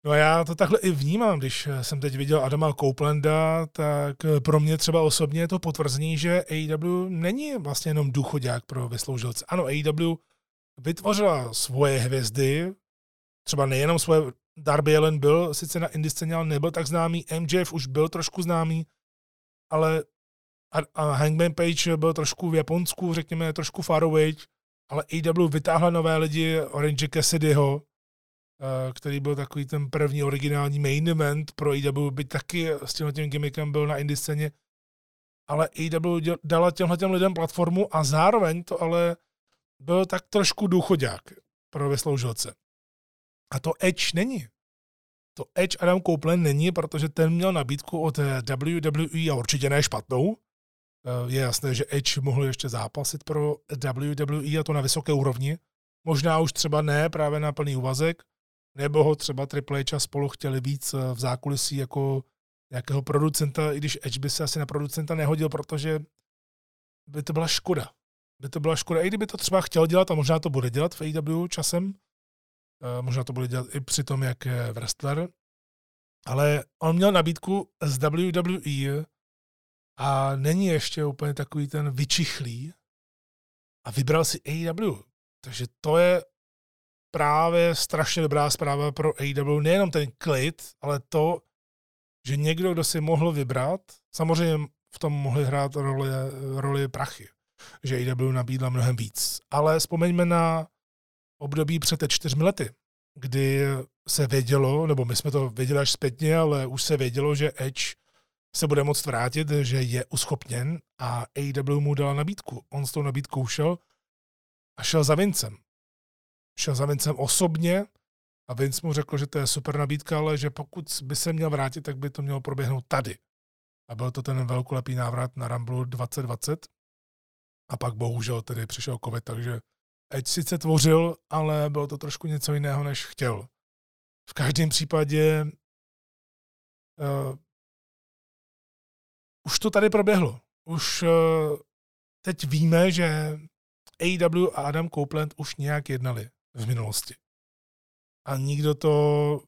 No a já to takhle i vnímám, když jsem teď viděl Adama Couplanda, tak pro mě třeba osobně je to potvrzení, že AEW není vlastně jenom důchodák pro vysloužilce. Ano, AEW vytvořila svoje hvězdy, třeba nejenom svoje, Darby Allen byl sice na indie scéně, ale nebyl tak známý, MJF už byl trošku známý, ale a, a Hangman Page byl trošku v Japonsku, řekněme, trošku far away, ale AEW vytáhla nové lidi, Orange Cassidyho, Eh, který byl takový ten první originální main event pro AEW, by taky s tímhle tím gimmickem byl na indie scéně, ale AEW dala těmhle těm lidem platformu a zároveň to ale byl tak trošku důchodák pro vysloužilce. A to Edge není. To Edge Adam Copeland není, protože ten měl nabídku od WWE a určitě ne špatnou. Eh, je jasné, že Edge mohl ještě zápasit pro WWE a to na vysoké úrovni. Možná už třeba ne právě na plný úvazek, nebo ho třeba Triple H spolu chtěli víc eh, v zákulisí jako nějakého producenta, i když Edge by se asi na producenta nehodil, protože by to byla škoda. By to byla škoda, i kdyby to třeba chtěl dělat, a možná to bude dělat v AEW časem, eh, možná to bude dělat i při tom, jak je wrestler, ale on měl nabídku z WWE a není ještě úplně takový ten vyčichlý a vybral si AEW. Takže to je právě strašně dobrá zpráva pro AEW, nejenom ten klid, ale to, že někdo, kdo si mohl vybrat, samozřejmě v tom mohli hrát roli, roli prachy, že AEW nabídla mnohem víc. Ale vzpomeňme na období před čtyřmi lety, kdy se vědělo, nebo my jsme to věděli až zpětně, ale už se vědělo, že Edge se bude moct vrátit, že je uschopněn a AEW mu dala nabídku. On s tou nabídkou šel a šel za Vincem šel za Vincem osobně a Vince mu řekl, že to je super nabídka, ale že pokud by se měl vrátit, tak by to mělo proběhnout tady. A byl to ten velkolepý návrat na Rumble 2020. A pak bohužel tedy přišel covid, takže Edge sice tvořil, ale bylo to trošku něco jiného, než chtěl. V každém případě uh, už to tady proběhlo. Už uh, teď víme, že AW a Adam Copeland už nějak jednali v minulosti. A nikdo to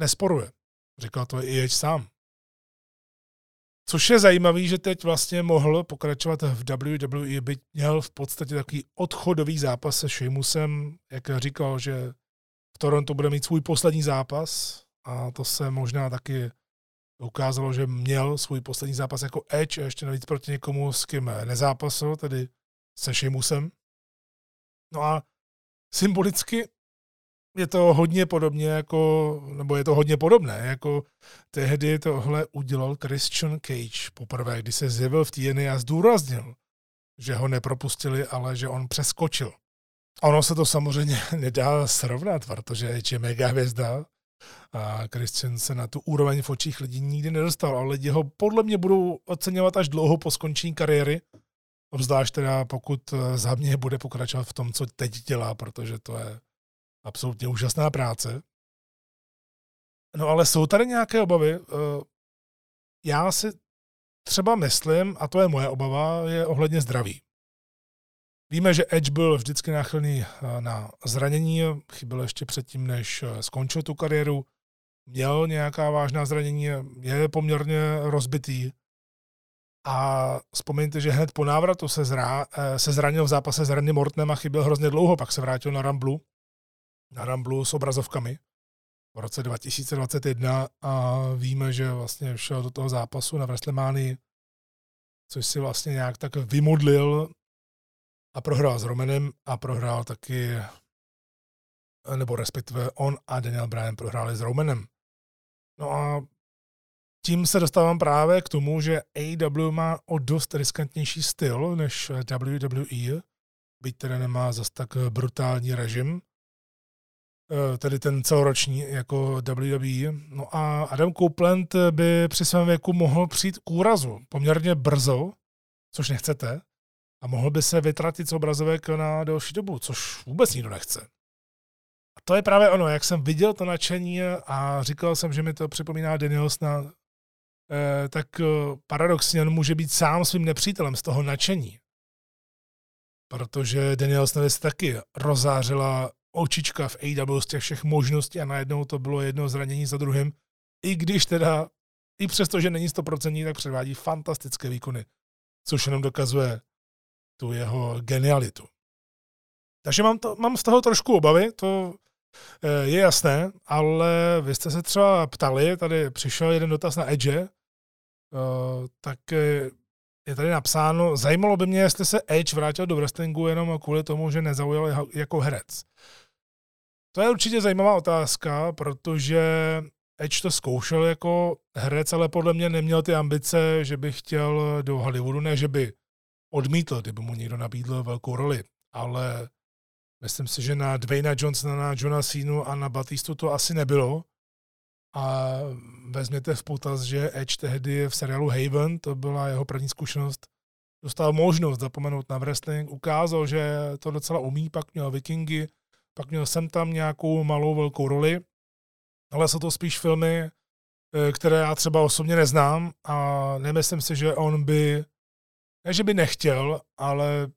nesporuje. Říkal to i Edge sám. Což je zajímavý, že teď vlastně mohl pokračovat v WWE, byť měl v podstatě takový odchodový zápas se Sheamusem, jak říkal, že v Toronto bude mít svůj poslední zápas a to se možná taky ukázalo, že měl svůj poslední zápas jako Edge a ještě navíc proti někomu, s kým nezápasil, tedy se Sheamusem. No a symbolicky je to hodně podobně jako, nebo je to hodně podobné, jako tehdy tohle udělal Christian Cage poprvé, když se zjevil v TNA a zdůraznil, že ho nepropustili, ale že on přeskočil. Ono se to samozřejmě *laughs* nedá srovnat, protože je mega hvězda a Christian se na tu úroveň v očích lidí nikdy nedostal, ale lidi ho podle mě budou oceňovat až dlouho po skončení kariéry, obzvlášť teda pokud za mě bude pokračovat v tom, co teď dělá, protože to je absolutně úžasná práce. No ale jsou tady nějaké obavy. Eh, já si třeba myslím, a to je moje obava, je ohledně zdraví. Víme, že Edge byl vždycky náchylný eh, na zranění, chyběl ještě předtím, než eh, skončil tu kariéru, měl nějaká vážná zranění, je poměrně rozbitý. A vzpomeňte, že hned po návratu se, zra, se zranil v zápase s Randy Mortonem a chyběl hrozně dlouho, pak se vrátil na Ramblu na Ramblu s obrazovkami v roce 2021 a víme, že vlastně šel do toho zápasu na Wrestlemánii, což si vlastně nějak tak vymodlil a prohrál s Romanem a prohrál taky, nebo respektive on a Daniel Bryan prohráli s Romanem. No a tím se dostávám právě k tomu, že AEW má o dost riskantnější styl než WWE, byť teda nemá zas tak brutální režim, Eh, tedy ten celoroční jako WWE. No a Adam Copeland by při svém věku mohl přijít k úrazu poměrně brzo, což nechcete, a mohl by se vytratit z obrazovek na delší dobu, což vůbec nikdo nechce. A to je právě ono, jak jsem viděl to nadšení a říkal jsem, že mi to připomíná Danielsna, eh, tak eh, paradoxně on může být sám svým nepřítelem z toho nadšení. Protože Danielsna se taky rozářila očička v AW z těch všech možností a najednou to bylo jedno zranění za druhým. I když teda, i přesto, že není 100%, tak předvádí fantastické výkony, což jenom dokazuje tu jeho genialitu. Takže mám, to, mám z toho trošku obavy, to eh, je jasné, ale vy jste se třeba ptali, tady přišel jeden dotaz na Edge, eh, tak eh, je tady napsáno, zajímalo by mě, jestli se Edge vrátil do wrestlingu jenom kvůli tomu, že nezaujal jako herec. To je určitě zajímavá otázka, protože Edge to zkoušel jako herec, ale podle mě neměl ty ambice, že by chtěl do Hollywoodu, ne, že by odmítl, kdyby mu někdo nabídl velkou roli. Ale myslím si, že na Dwayna Johnsona, na Johna Cenu a na Batistu to asi nebylo. A vezměte v potaz, že Edge tehdy v seriálu Haven, to byla jeho první zkušenost, dostal možnost zapomenout na wrestling, ukázal, že to docela umí, pak měl Vikingy, pak měl jsem tam nějakou malou velkou roli, ale jsou to spíš filmy, eh, které já třeba osobně neznám a nemyslím si, že on by, ne že by nechtěl, ale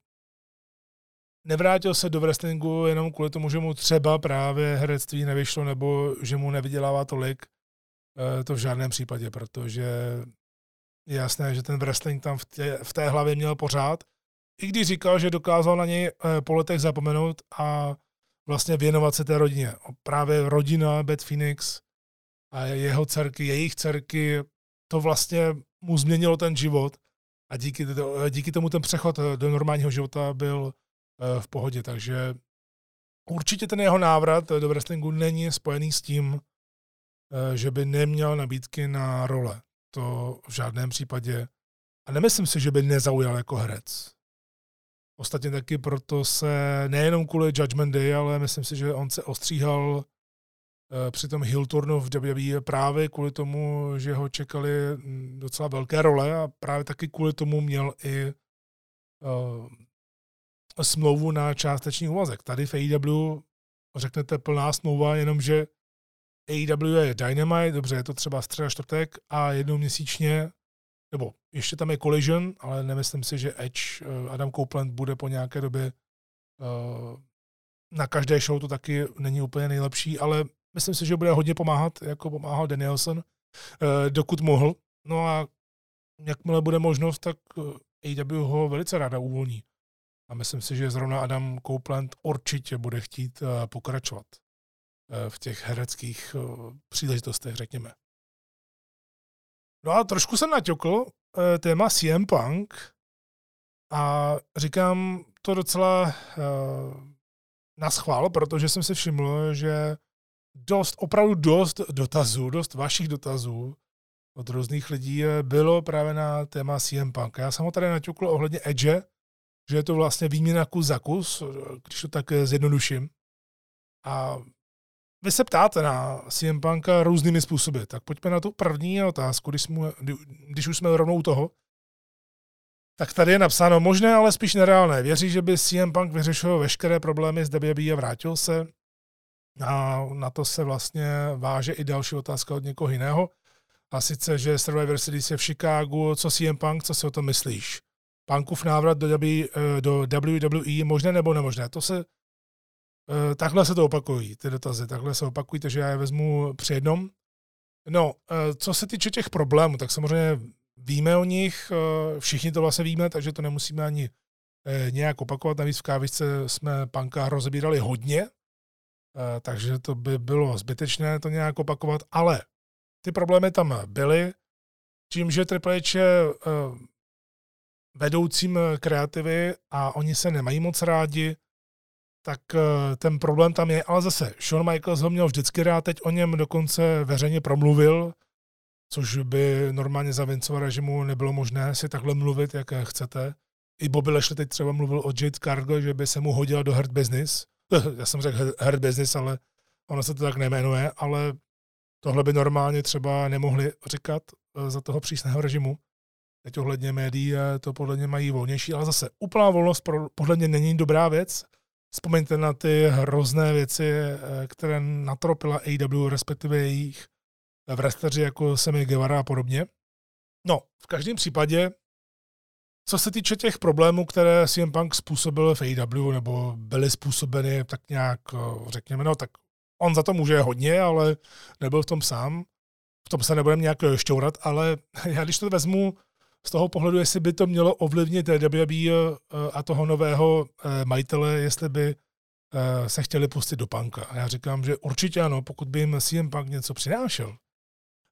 nevrátil se do wrestlingu jenom kvůli tomu, že mu třeba právě herectví nevyšlo nebo že mu nevydělává tolik. Eh, to v žádném případě, protože je jasné, že ten wrestling tam v té, v té hlavě měl pořád. I když říkal, že dokázal na něj eh, po letech zapomenout a vlastně věnovat se té rodině. Právě rodina Beth Phoenix a jeho dcerky, jejich dcerky, to vlastně mu změnilo ten život a díky, to, díky tomu ten přechod do normálního života byl eh, v pohodě. Takže určitě ten jeho návrat do wrestlingu není spojený s tím, eh, že by neměl nabídky na role. To v žádném případě. A nemyslím si, že by nezaujal jako herec. Ostatně taky proto se nejenom kvůli Judgment Day, ale myslím si, že on se ostříhal eh, při tom Hill turnu v WWE právě kvůli tomu, že ho čekali hm, docela velké role a právě taky kvůli tomu měl i smlouvu na částečný úvazek. Tady v AEW řeknete plná smlouva, jenomže AEW je Dynamite, dobře, je to třeba středa čtvrtek a jednou měsíčně, nebo ještě tam je Collision, ale nemyslím si, že Edge, eh, Adam Copeland bude po nějaké době uh, na každé show to taky není úplně nejlepší, ale myslím si, že bude hodně pomáhat, jako pomáhal Danielson, uh, dokud mohl. No a jakmile bude možnost, tak AEW ho velice ráda uvolní. A myslím si, že zrovna Adam Copeland určitě bude chtít pokračovat v těch hereckých příležitostech, řekněme. No a trošku jsem naťukl eh, téma CM Punk a říkám to docela na schvál, protože jsem si všiml, že dost, opravdu dost dotazů, dost vašich dotazů od různých lidí bylo právě na téma CM Punk. Já jsem ho tady naťukl ohledně Edge, že je to vlastně výměna kus za kus, když to tak zjednoduším. A vy se ptáte na CM Punka různými způsoby, tak pojďme na tu první otázku, když, jsme, když už jsme rovnou toho. Tak tady je napsáno možné, ale spíš nereálné. Věří, že by CM Punk vyřešil veškeré problémy s WWE a vrátil se. A na to se vlastně váže i další otázka od někoho jiného. A sice, že Survivor Series je v Chicagu, co CM Punk, co si o tom myslíš? Punkův návrat do, w, eh, do WWE možné nebo nemožné? To se Eh, takhle se to opakují, ty dotazy, takhle se opakují, takže já je vezmu při jednom. No, eh, co se týče těch problémů, tak samozřejmě víme o nich, všichni to vlastně víme, takže to nemusíme ani nějak opakovat. Navíc v kávičce jsme panka rozebírali hodně, takže to by bylo zbytečné to nějak opakovat, ale ty problémy tam byly, tím, že Triple H je vedoucím kreativy a oni se nemají moc rádi, tak eh, ten problém tam je, ale zase Shawn Michaels ho měl vždycky rád, teď o něm dokonce veřejně promluvil, což by normálně za Vinceova režimu nebylo možné si takhle mluvit, jak chcete. I Bobby Lashley teď třeba mluvil o Jade Cargo, že by se mu hodila do Hurt Business. *laughs* Já jsem řekl Hurt Business, ale ono se to tak nejmenuje, ale tohle by normálně třeba nemohli říkat eh, za toho přísného režimu. Teď ohledně médií eh, to podle mě mají volnější, ale zase úplná volnost podle mě není dobrá věc. Vzpomeňte na ty hrozné věci, eh, které natropila AW, respektive jejich wrestleri jako Sammy Guevara a podobně. No, v každém případě, co se týče těch problémů, které CM Punk způsobil v AW, nebo byly způsobeny tak nějak, eh, řekněme, no tak on za to může hodně, ale nebyl v tom sám. V tom se nebudeme nějak šťourat, ale *laughs* já když to vezmu z toho pohledu, jestli by to mělo ovlivnit WWE eh, a toho nového eh, majitele, jestli by eh, se chtěli pustit do punka. A já říkám, že určitě ano, pokud by jim CM Punk něco přinášel,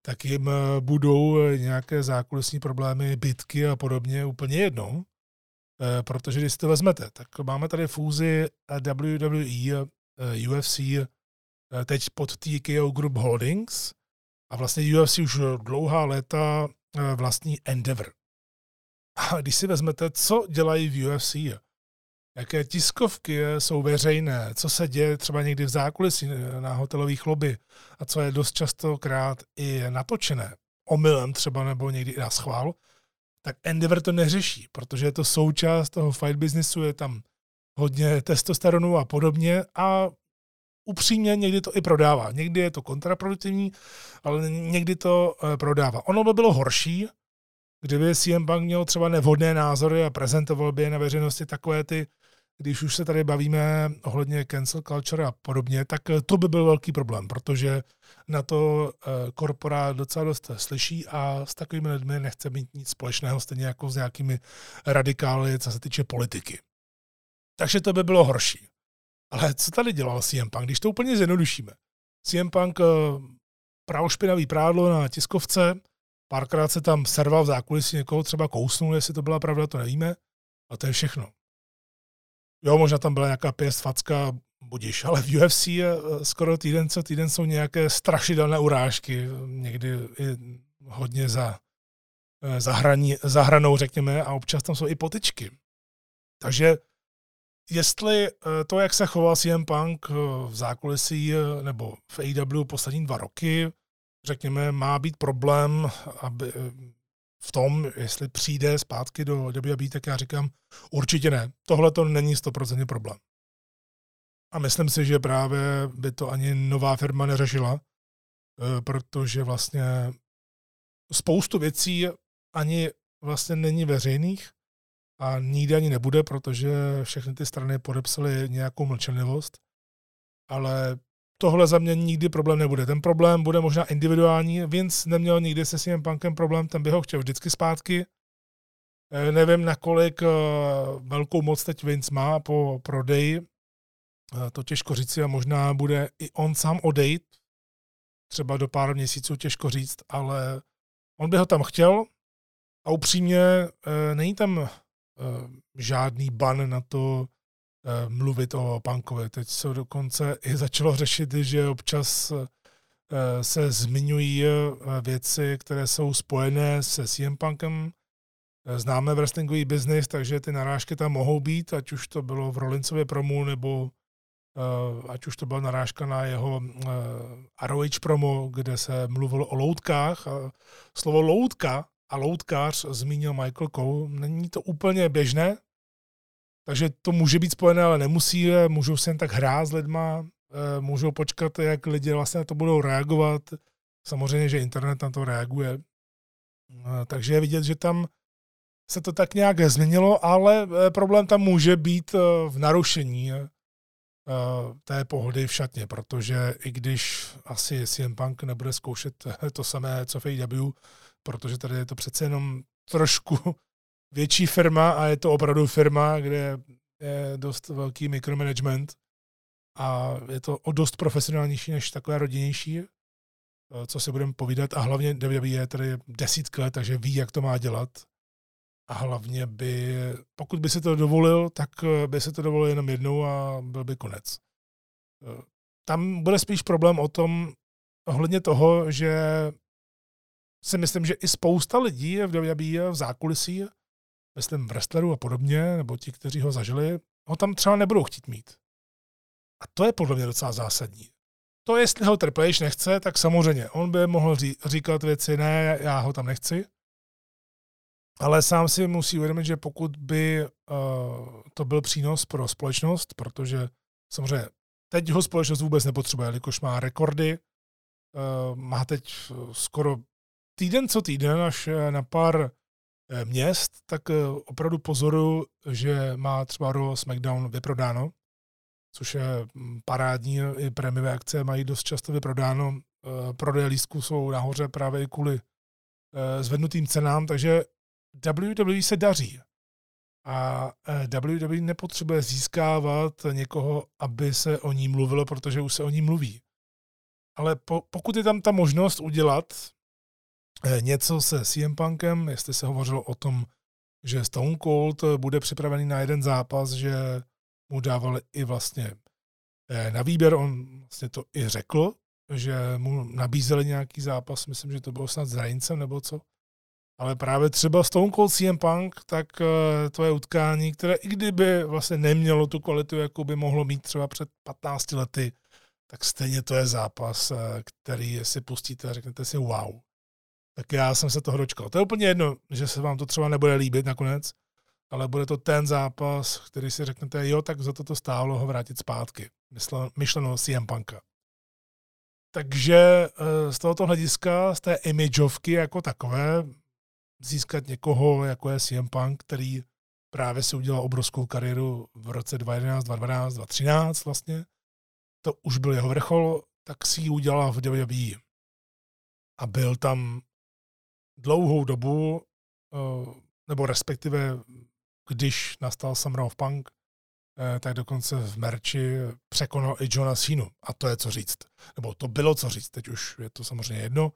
tak jim budou nějaké zákulisní problémy, bitky a podobně úplně jednou. Protože když si to vezmete, tak máme tady fúzi WWE, UFC, teď pod TKO Group Holdings a vlastně UFC už dlouhá léta vlastní Endeavor. A když si vezmete, co dělají v UFC, jaké tiskovky jsou veřejné, co se děje třeba někdy v zákulisí na hotelových lobby a co je dost častokrát i natočené, omylem třeba nebo někdy i na schvál, tak Endeavor to neřeší, protože je to součást toho fight businessu, je tam hodně testosteronu a podobně a upřímně někdy to i prodává. Někdy je to kontraproduktivní, ale někdy to eh, prodává. Ono by bylo horší, kdyby CM Punk měl třeba nevhodné názory a prezentoval by je na veřejnosti takové ty, když už se tady bavíme ohledně cancel culture a podobně, tak to by byl velký problém, protože na to eh, korporát docela dost slyší a s takovými lidmi nechce mít nic společného, stejně jako s nějakými radikály, co se týče politiky. Takže to by bylo horší. Ale co tady dělal CM Punk, když to úplně zjednodušíme? CM Punk eh, pravo špinavý prádlo na tiskovce, Párkrát se tam serval v zákulisí, někoho třeba kousnul, jestli to byla pravda, to nevíme. A to je všechno. Jo, možná tam byla nějaká pěst facka, budiš, ale v UFC je eh, skoro týden co týden jsou nějaké strašidelné urážky, někdy i hodně za, eh, za, hraní, za hranou, řekněme, a občas tam jsou i potičky. Takže jestli eh, to, jak se choval CM Punk v zákulisí nebo v AEW poslední dva roky, řekněme, má být problém, aby, v tom, jestli přijde zpátky do WWE, tak já říkám, určitě ne. Tohle to není 100% problém. A myslím si, že právě by to ani nová firma neřešila, eh, protože vlastně spoustu věcí ani vlastně není veřejných a nikdy ani nebude, protože všechny ty strany podepsaly nějakou mlčenlivost. Ale tohle za mě nikdy problém nebude. Ten problém bude možná individuální. Vince neměl nikdy se svým punkem problém, ten by ho chtěl vždycky zpátky. Eh, nevím, nakolik eh, velkou moc teď Vince má po prodeji. Eh, to těžko říct a možná bude i on sám odejít. Třeba do pár měsíců těžko říct, ale on by ho tam chtěl a upřímně není tam žádný ban na to, Eh, mluvit o punkovi. Teď se dokonce i začalo řešit, že občas eh, se zmiňují eh, věci, které jsou spojené se CM Punkem. Známe wrestlingový biznis, takže ty narážky tam mohou být, ať už to bylo v Rollinsově promu, nebo ať už to byla narážka na jeho ROH promo, kde se mluvilo o loutkách. Slovo loutka a loutkář zmínil Michael Cole. Není to úplně běžné, takže to může být spojené, ale nemusí, můžou se jen tak hrát s lidma, eh, můžou počkat, jak lidi vlastně na to budou reagovat. Samozřejmě, že internet na to reaguje. Eh, takže je vidět, že tam se to tak nějak změnilo, ale eh, problém tam může být v narušení té pohody v šatně, protože i když asi CM Punk nebude zkoušet *laughs* to samé, co v AW, protože tady je to přece jenom trošku *laughs* větší firma a je to opravdu firma, kde je dost velký mikromanagement a je to o dost profesionálnější než takové rodinnější, eh, co si budeme povídat a hlavně WWE je tady desítky let, takže ví, jak to má dělat a hlavně by, pokud by si to dovolil, tak eh, by se to dovolil jenom jednou a byl by konec. Eh, tam bude spíš problém o tom, ohledně toho, že si myslím, že i spousta lidí v WWE v zákulisí myslím wrestlerů a podobně, nebo ti, kteří ho zažili, ho tam třeba nebudou chtít mít. A to je podle mě docela zásadní. To, jestli ho Triple H nechce, tak samozřejmě. On by mohl ří, říkat věci, ne, já ho tam nechci. Ale sám si musí uvědomit, že pokud by uh, to byl přínos pro společnost, protože samozřejmě teď ho společnost vůbec nepotřebuje, jelikož má rekordy, uh, má teď skoro týden co týden až na pár Eh, měst, tak eh, opravdu pozoru, že má třeba Raw SmackDown vyprodáno, což je mm, parádní, i prémiové akce mají dost často vyprodáno. Eh, prodeje lístků jsou nahoře právě i kvůli zvednutým cenám, takže WWE se daří. A WWE nepotřebuje získávat někoho, aby se o ní mluvilo, protože už se o ní mluví. Ale po, pokud je tam ta možnost udělat Eh, něco se CM Punkem, jestli se hovořilo o tom, že Stone Cold bude připravený na jeden zápas, že mu dávali i vlastně eh, na výběr, on vlastně to i řekl, že mu nabízeli nějaký zápas, myslím, že to bylo snad s Reincem nebo co. Ale právě třeba Stone Cold CM Punk, tak eh, to je utkání, které i kdyby vlastně nemělo tu kvalitu, jakou by mohlo mít třeba před 15 lety, tak stejně to je zápas, který si pustíte a řeknete si wow tak já jsem se toho dočkal. To je úplně jedno, že se vám to třeba nebude líbit nakonec, ale bude to ten zápas, který si řeknete, jo, tak za to to stálo ho vrátit zpátky. myšleno CM Punka. Takže eh, z tohoto hlediska, z té imageovky jako takové, získat někoho, jako je CM Punk, který právě si udělal obrovskou kariéru v roce 2011, 2012, 2013 vlastně, to už byl jeho vrchol, tak si ji udělal v WWE. A byl tam dlouhou dobu, eh, nebo respektive když nastal Summer Punk, eh, tak dokonce v merči překonal i Johna Cena. A to je co říct. Nebo to bylo co říct. Teď už je to samozřejmě jedno,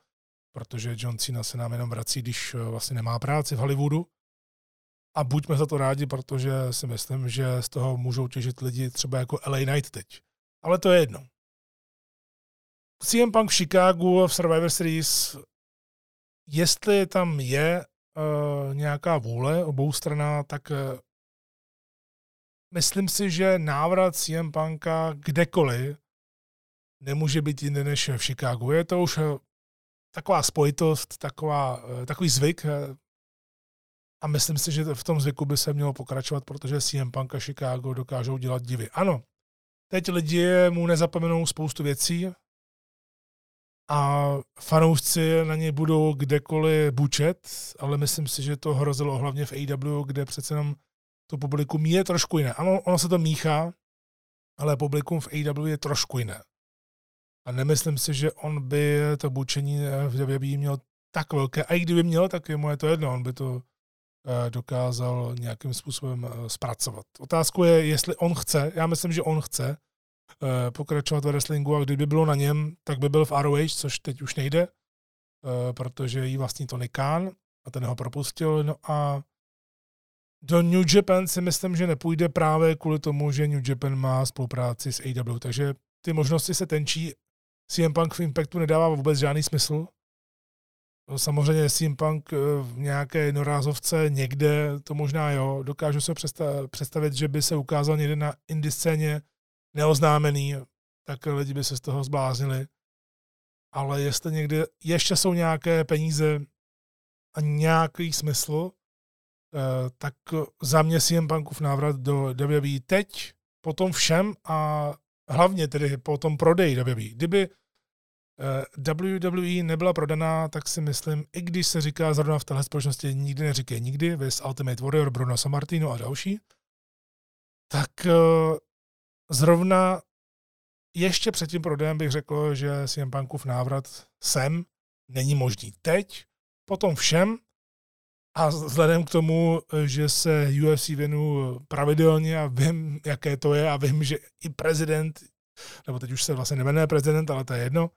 protože John Cena se nám jenom vrací, když eh, vlastně nemá práci v Hollywoodu. A buďme za to rádi, protože si myslím, že z toho můžou těžit lidi třeba jako LA Knight teď. Ale to je jedno. CM Punk v Chicagu v Survivor Series jestli tam je uh, nějaká vůle obou strana, tak uh, myslím si, že návrat CM Punka kdekoliv nemůže být jiný než v Chicagu. Je to už uh, taková spojitost, taková, takový zvyk. A myslím si, že v tom zvyku by se mělo pokračovat, protože CM Punk a Chicago dokážou dělat divy. Ano, teď lidi mu nezapomenou spoustu věcí a fanoušci na ně budou kdekoliv bučet, ale myslím si, že to hrozilo hlavně v AW, kde přece jenom to publikum je trošku jiné. Ano, ono se to míchá, ale publikum v AW je trošku jiné. A nemyslím si, že on by to bučení v WWE měl tak velké. A i kdyby měl, tak je mu je to jedno. On by to eh, dokázal nějakým způsobem eh, zpracovat. Otázku je, jestli on chce. Já myslím, že on chce eh, pokračovat ve wrestlingu a kdyby bylo na něm, tak by byl v ROH, což teď už nejde, protože jí vlastní Tony Khan a ten ho propustil. No a do New Japan si myslím, že nepůjde právě kvůli tomu, že New Japan má spolupráci s AW, takže ty možnosti se tenčí. CM Punk v Impactu nedává vůbec žádný smysl. Samozřejmě CM Punk eh, v nějaké jednorázovce někde, to možná jo, dokážu se představit, že by se ukázal někde na indie scéně neoznámený, tak lidi by se z toho zbláznili. Ale jestli někde ještě jsou nějaké peníze a nějaký smysl, Eh, tak za mě CM Punkův návrat do WWE teď, po tom všem a hlavně tedy po tom prodeji WWE. Kdyby eh, WWE nebyla prodaná, tak si myslím, i když se říká zrovna v téhle společnosti nikdy neříkej nikdy, vys Ultimate Warrior, Bruno Sammartino a další, tak eh, zrovna ještě před tím prodejem bych řekl, že CM Punkův návrat sem není možný. Teď, po tom všem, a vzhledem k tomu, že se UFC věnu pravidelně a vím, jaké to je a vím, že i prezident, nebo teď už se vlastně nemenuje prezident, ale to je jedno,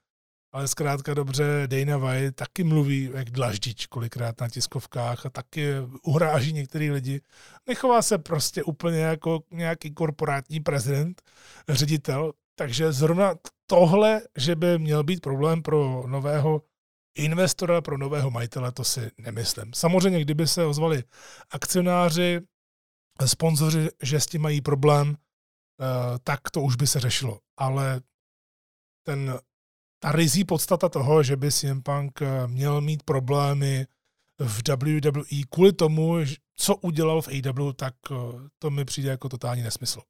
ale zkrátka dobře Dana White taky mluví jak dlaždič kolikrát na tiskovkách a taky uhráží některý lidi. Nechová se prostě úplně jako nějaký korporátní prezident, ředitel, takže zrovna tohle, že by měl být problém pro nového investora pro nového majitele, to si nemyslím. Samozřejmě, kdyby se ozvali akcionáři, sponzoři, že s tím mají problém, eh, tak to už by se řešilo. Ale ten, ta rizí podstata toho, že by CM Punk eh, měl mít problémy v WWE kvůli tomu, co udělal v AW, tak eh, to mi přijde jako totální nesmysl.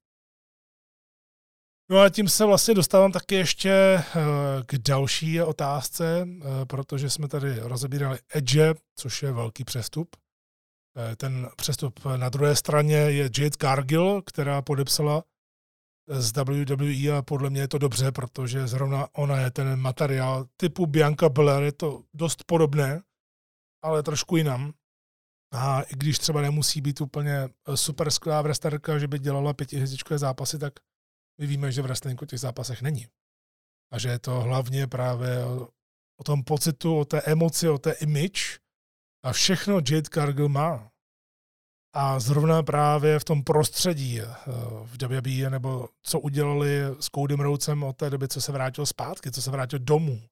No a tím se vlastně dostávám taky ještě eh, k další otázce, protože jsme tady rozebírali Edge, což je velký přestup. Ten přestup na druhé straně je Jade Cargill, která podepsala z WWE a podle mě je to dobře, protože zrovna ona je ten materiál typu Bianca Belair, je to dost podobné, ale trošku jinam. A i když třeba nemusí být úplně super skvělá wrestlerka, že by dělala pětihvězdičkové zápasy, tak my víme, že v wrestlingu těch zápasech není. A že je to hlavně právě o, o tom pocitu, o té emoci, o té image. A všechno Jade Cargill má. A zrovna právě v tom prostředí eh, v WWE, nebo co udělali s Codym Rhodesem od té doby, co se vrátil zpátky, co se vrátil domů,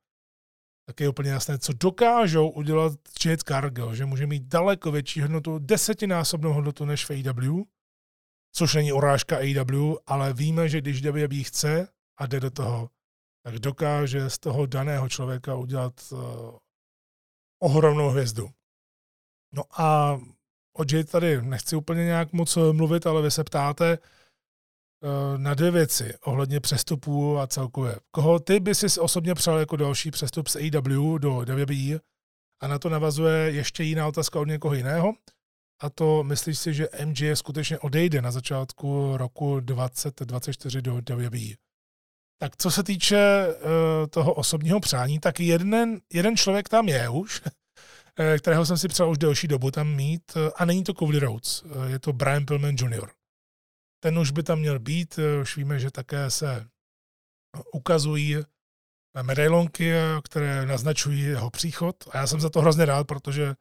tak je úplně jasné, co dokážou udělat Jade Cargill, že může mít daleko větší hodnotu, desetinásobnou hodnotu než v AEW, což není urážka AEW, ale víme, že když WWE chce a jde do toho, tak dokáže z toho daného člověka udělat uh, ohromnou hvězdu. No a o Jade tady nechci úplně nějak moc mluvit, ale vy se ptáte uh, na dvě věci ohledně přestupů a celkově. Koho ty by si osobně přál jako další přestup z AEW do WWE? A na to navazuje ještě jiná otázka od někoho jiného. A to myslíš si, že MJ skutečně odejde na začátku roku 2024 do WWE? Tak co se týče uh, toho osobního přání, tak jeden, jeden člověk tam je už, eh, kterého jsem si přál už delší dobu tam mít, eh, a není to Cody Rhodes, je to Brian Pillman Jr. Ten už by tam měl být, už víme, že také se ukazují medailonky, které naznačují jeho příchod a já jsem za to hrozně rád, protože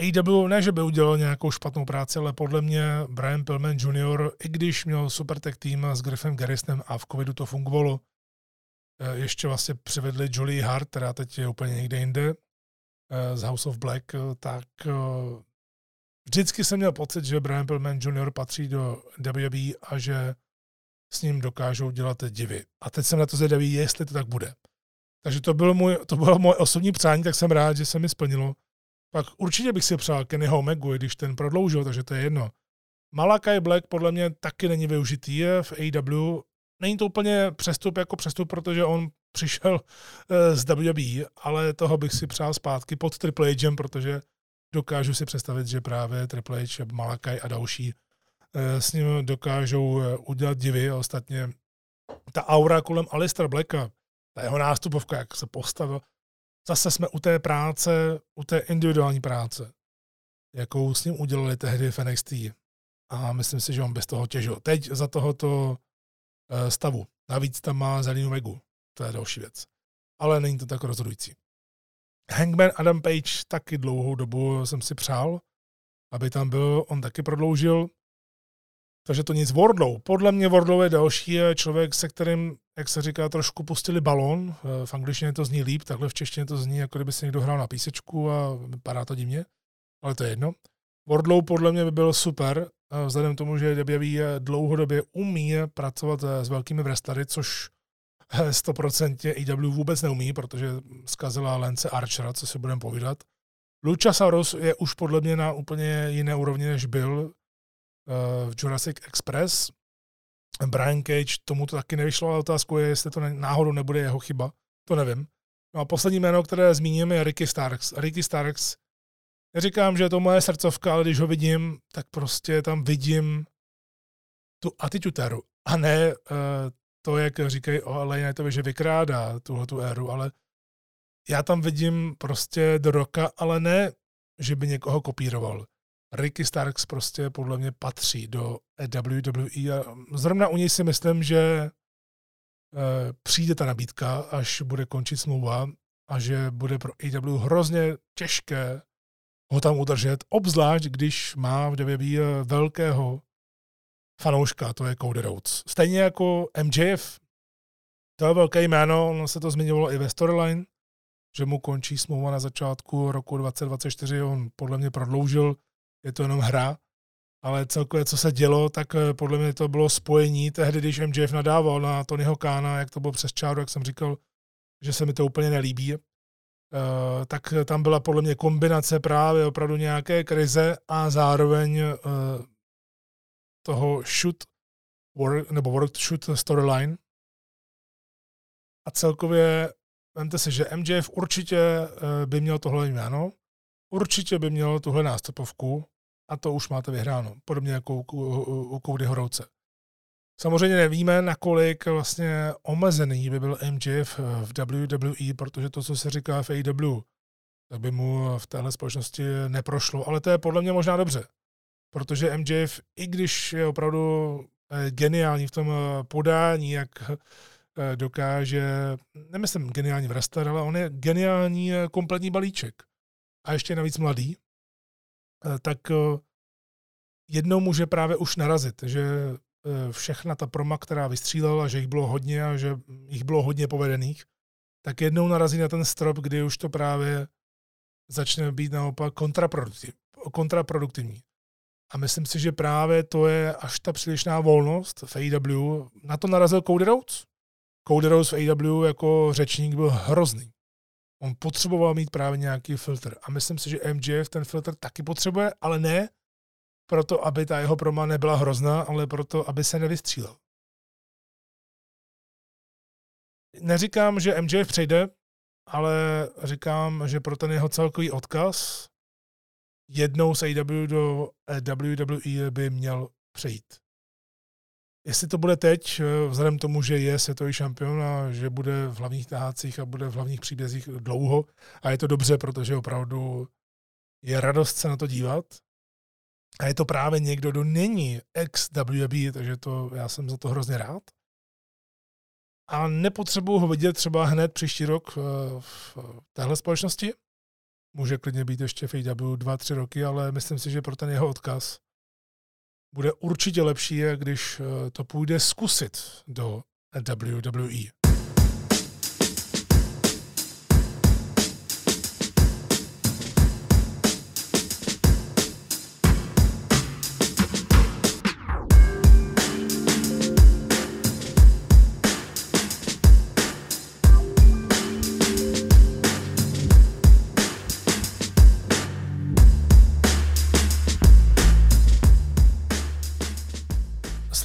AW ne, že by udělal nějakou špatnou práci, ale podle mě Brian Pillman Jr., i když měl super tech tým s Griffem Garristem a v covidu to fungovalo, eh, ještě vlastně přivedli Julie Hart, která teď je úplně někde jinde, eh, z House of Black, eh, tak vždycky jsem měl pocit, že Brian Pillman Jr. patří do WWE a že s ním dokážou dělat divy. A teď jsem na to zvědavý, jestli to tak bude. Takže to bylo, můj, to bylo moje osobní přání, tak jsem rád, že se mi splnilo Pak určitě bych si přál Kennyho Omegu, když ten prodloužil, takže to je jedno. Malakai Black podle mě taky není využitý v AW. Není to úplně přestup jako přestup, protože on přišel eh, z WWE, ale toho bych si přál zpátky pod Triple H, protože dokážu si představit, že právě Triple H, Malakai a další eh, s ním dokážou eh, udělat divy. Ostatně ta aura kolem Alistra Blacka, ta jeho nástupovka, jak se postavil, zase jsme u té práce, u té individuální práce, jakou s ním udělali tehdy v NXT. A myslím si, že on bez toho těžil. Teď za tohoto stavu. Navíc tam má Zelinu Vegu. To je další věc. Ale není to tak rozhodující. Hangman Adam Page taky dlouhou dobu jsem si přál, aby tam byl, on taky prodloužil. Takže to nic. Wardlow. Podle mě Wardlow je další člověk, se kterým, jak se říká, trošku pustili balón. Eh, v angličtině to zní líp, takhle v češtině to zní, jako kdyby si někdo hrál na písečku a vypadá to divně. Ale to je jedno. Wardlow podle mě by byl super, eh, vzhledem k tomu, že WWE dlouhodobě umí pracovat s velkými wrestlery, což 100% EW vůbec neumí, protože zkazila Lance Archera, co si budeme povídat. Luchasaurus je už podle mě na úplně jiné úrovni, než byl eh, v Jurassic Express. Brian Cage, tomu to taky nevyšlo, ale otázku je, jestli to náhodou nebude jeho chyba. To nevím. No a poslední jméno, které zmíním, je Ricky Starks. Ricky Starks, neříkám, že je to moje srdcovka, ale když ho vidím, tak prostě tam vidím tu atituderu a ne uh, to, jak říkají o Knightovi, že vykrádá tuhle tu éru, ale já tam vidím prostě do roka, ale ne, že by někoho kopíroval. Ricky Starks prostě podle mě patří do WWE a zrovna u něj si myslím, že e, přijde ta nabídka, až bude končit smlouva a že bude pro AW hrozně těžké ho tam udržet, obzvlášť když má v WWE velkého fanouška, to je Cody Rhodes. Stejně jako MJF, to je velké jméno, ono se to zmiňovalo i ve storyline, že mu končí smlouva na začátku roku 2024, on podle mě prodloužil, je to jenom hra, ale celkově, co se dělo, tak eh, podle mě to bylo spojení tehdy, když MJF nadával na Tonyho Kána, jak to bylo přes čáru, jak jsem říkal, že se mi to úplně nelíbí, Uh, tak tam byla podle mě kombinace právě opravdu nějaké krize a zároveň uh, toho shoot work, nebo work shoot storyline. A celkově vemte si, že MJF určitě eh, by měl tohle jméno, určitě by měl tuhle nástupovku a to už máte vyhráno, podobně jako u, u, Cody Horouce. Samozřejmě nevíme, nakolik vlastně omezený by byl MJF v WWE, protože to, co se říká v AEW, tak by mu v téhle společnosti neprošlo, ale to je podle mě možná dobře protože MJF, i když je opravdu eh, geniální v tom eh, podání, jak eh, dokáže, nemyslím geniální wrestler, ale on je geniální kompletní balíček. A ještě navíc mladý, tak jednou může právě už narazit, že všechna ta proma, která vystřílela, že jich bylo hodně a že jich bylo hodně povedených, tak jednou narazí na ten strop, kdy už to právě začne být naopak kontraproduktivní. A myslím si, že právě to je až ta přílišná volnost v AEW. Na to narazil Cody Rhodes. Cody Rhodes v AEW jako řečník byl hrozný. On potřeboval mít právě nějaký filtr. A myslím si, že MJF ten filtr taky potřebuje, ale ne proto, aby ta jeho proma nebyla hrozná, ale proto, aby se nevystřílel. Neříkám, že MJF přejde, ale říkám, že pro ten jeho celkový odkaz jednou z AW do WWE by měl přejít. Jestli to bude teď, eh, vzhledem tomu, že je světový šampion a že bude v hlavních tahácích a bude v hlavních příbězích dlouho, a je to dobře, protože opravdu je radost se na to dívat. A je to právě někdo, kdo není ex-WB, takže to, já jsem za to hrozně rád. A nepotřebuji ho vidět třeba hned příští rok eh, v téhle společnosti, může klidně být ještě v AW dva, tři roky, ale myslím si, že pro ten jeho odkaz bude určitě lepší, když eh, to půjde zkusit do WWE.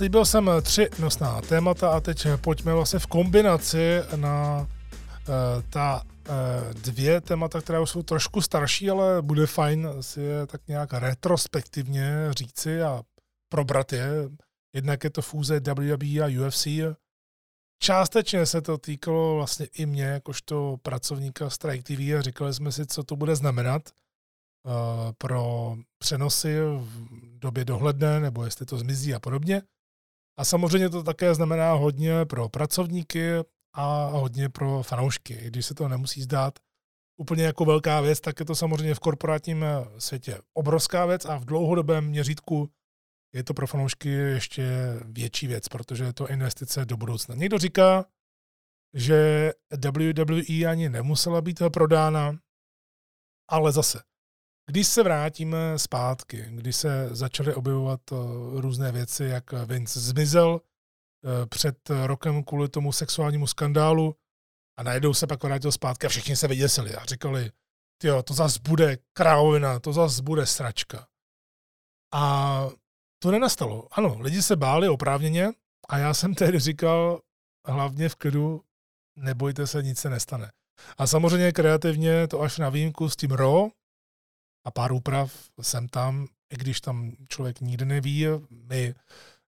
Slíbil jsem tři nosná témata a teď pojďme vlastně v kombinaci na uh, ta uh, dvě témata, která už jsou trošku starší, ale bude fajn si je tak nějak retrospektivně říci a probrat je. Jednak je to fůze WWE a UFC. Částečně se to týkalo vlastně i mě, jakožto pracovníka Strike TV a říkali jsme si, co to bude znamenat pro přenosy v době dohledné, nebo jestli to zmizí a podobně. A samozřejmě to také znamená hodně pro pracovníky a hodně pro fanoušky. I když se to nemusí zdát úplně jako velká věc, tak je to samozřejmě v korporátním světě obrovská věc a v dlouhodobém měřítku je to pro fanoušky ještě větší věc, protože je to investice do budoucna. Někdo říká, že WWE ani nemusela být prodána, ale zase, když se vrátíme zpátky, když se začaly objevovat eh, různé věci, jak Vince zmizel eh, před rokem kvůli tomu sexuálnímu skandálu a najednou se pak vrátil zpátky a všichni se vyděsili a říkali, jo, to zas bude krávina, to zas bude sračka. A to nenastalo. Ano, lidi se báli oprávněně a já jsem tehdy říkal hlavně v klidu, nebojte se, nic se nestane. A samozřejmě kreativně to až na výjimku s tím RO a pár úprav jsem tam, i když tam člověk nikdy neví, my,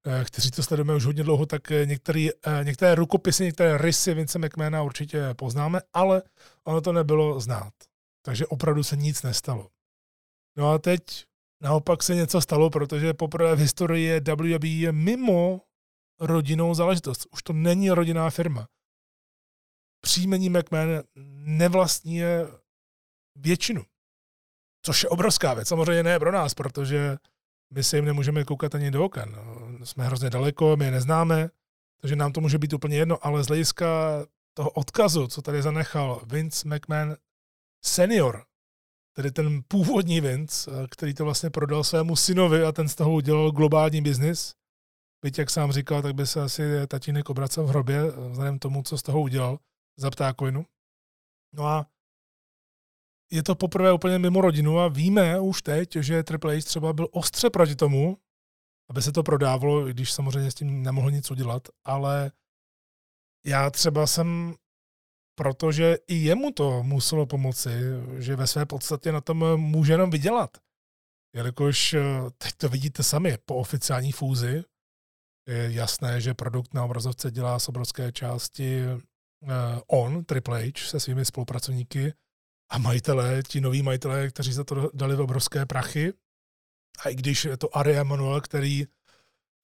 eh, kteří to sledujeme už hodně dlouho, tak eh, některý, eh, některé rukopisy, některé rysy Vince McMahona určitě poznáme, ale ono to nebylo znát. Takže opravdu se nic nestalo. No a teď Naopak se něco stalo, protože poprvé v historii WWE je mimo rodinnou záležitost. Už to není rodinná firma. Příjmení McMahon nevlastní většinu. Což je obrovská věc. Samozřejmě ne pro nás, protože my se jim nemůžeme koukat ani do oken. Jsme hrozně daleko, my je neznáme, takže nám to může být úplně jedno, ale z hlediska toho odkazu, co tady zanechal Vince McMahon senior, tedy ten původní Vince, který to vlastně prodal svému synovi a ten z toho udělal globální biznis. Byť, jak sám říkal, tak by se asi tatínek obracel v hrobě, vzhledem tomu, co z toho udělal za ptákojnu. No a je to poprvé úplně mimo rodinu a víme už teď, že Triple H třeba byl ostře proti tomu, aby se to prodávalo, i když samozřejmě s tím nemohl nic udělat, ale já třeba jsem protože i jemu to muselo pomoci, že ve své podstatě na tom může jenom vydělat. Jelikož eh, teď to vidíte sami, po oficiální fúzi je jasné, že produkt na obrazovce dělá z obrovské části eh, on, Triple H, se svými spolupracovníky a majitelé, ti noví majitelé, kteří za to dali v obrovské prachy. A i když je to Ari Emanuel, který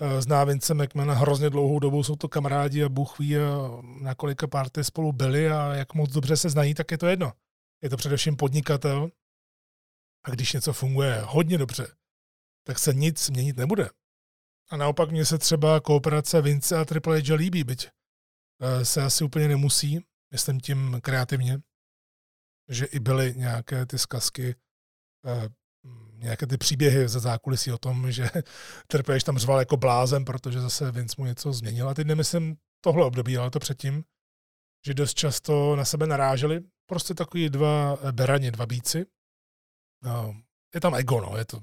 Eh, zná Vince McMahona hrozně dlouhou dobu, jsou to kamarádi a Bůh ví, eh, na kolika párty spolu byli a jak moc dobře se znají, tak je to jedno. Je to především podnikatel a když něco funguje hodně dobře, tak se nic měnit nebude. A naopak mně se třeba kooperace Vince a Triple H líbí, byť eh, se asi úplně nemusí, myslím tím kreativně, že i byly nějaké ty zkazky nějaké ty příběhy ze zákulisí o tom, že *laughs* Triple tam řval jako blázen, protože zase Vince mu něco změnil. A teď nemyslím tohle období, ale to předtím, že dost často na sebe naráželi. Prostě takový dva berani, dva bíci. No, je tam ego, no, je to,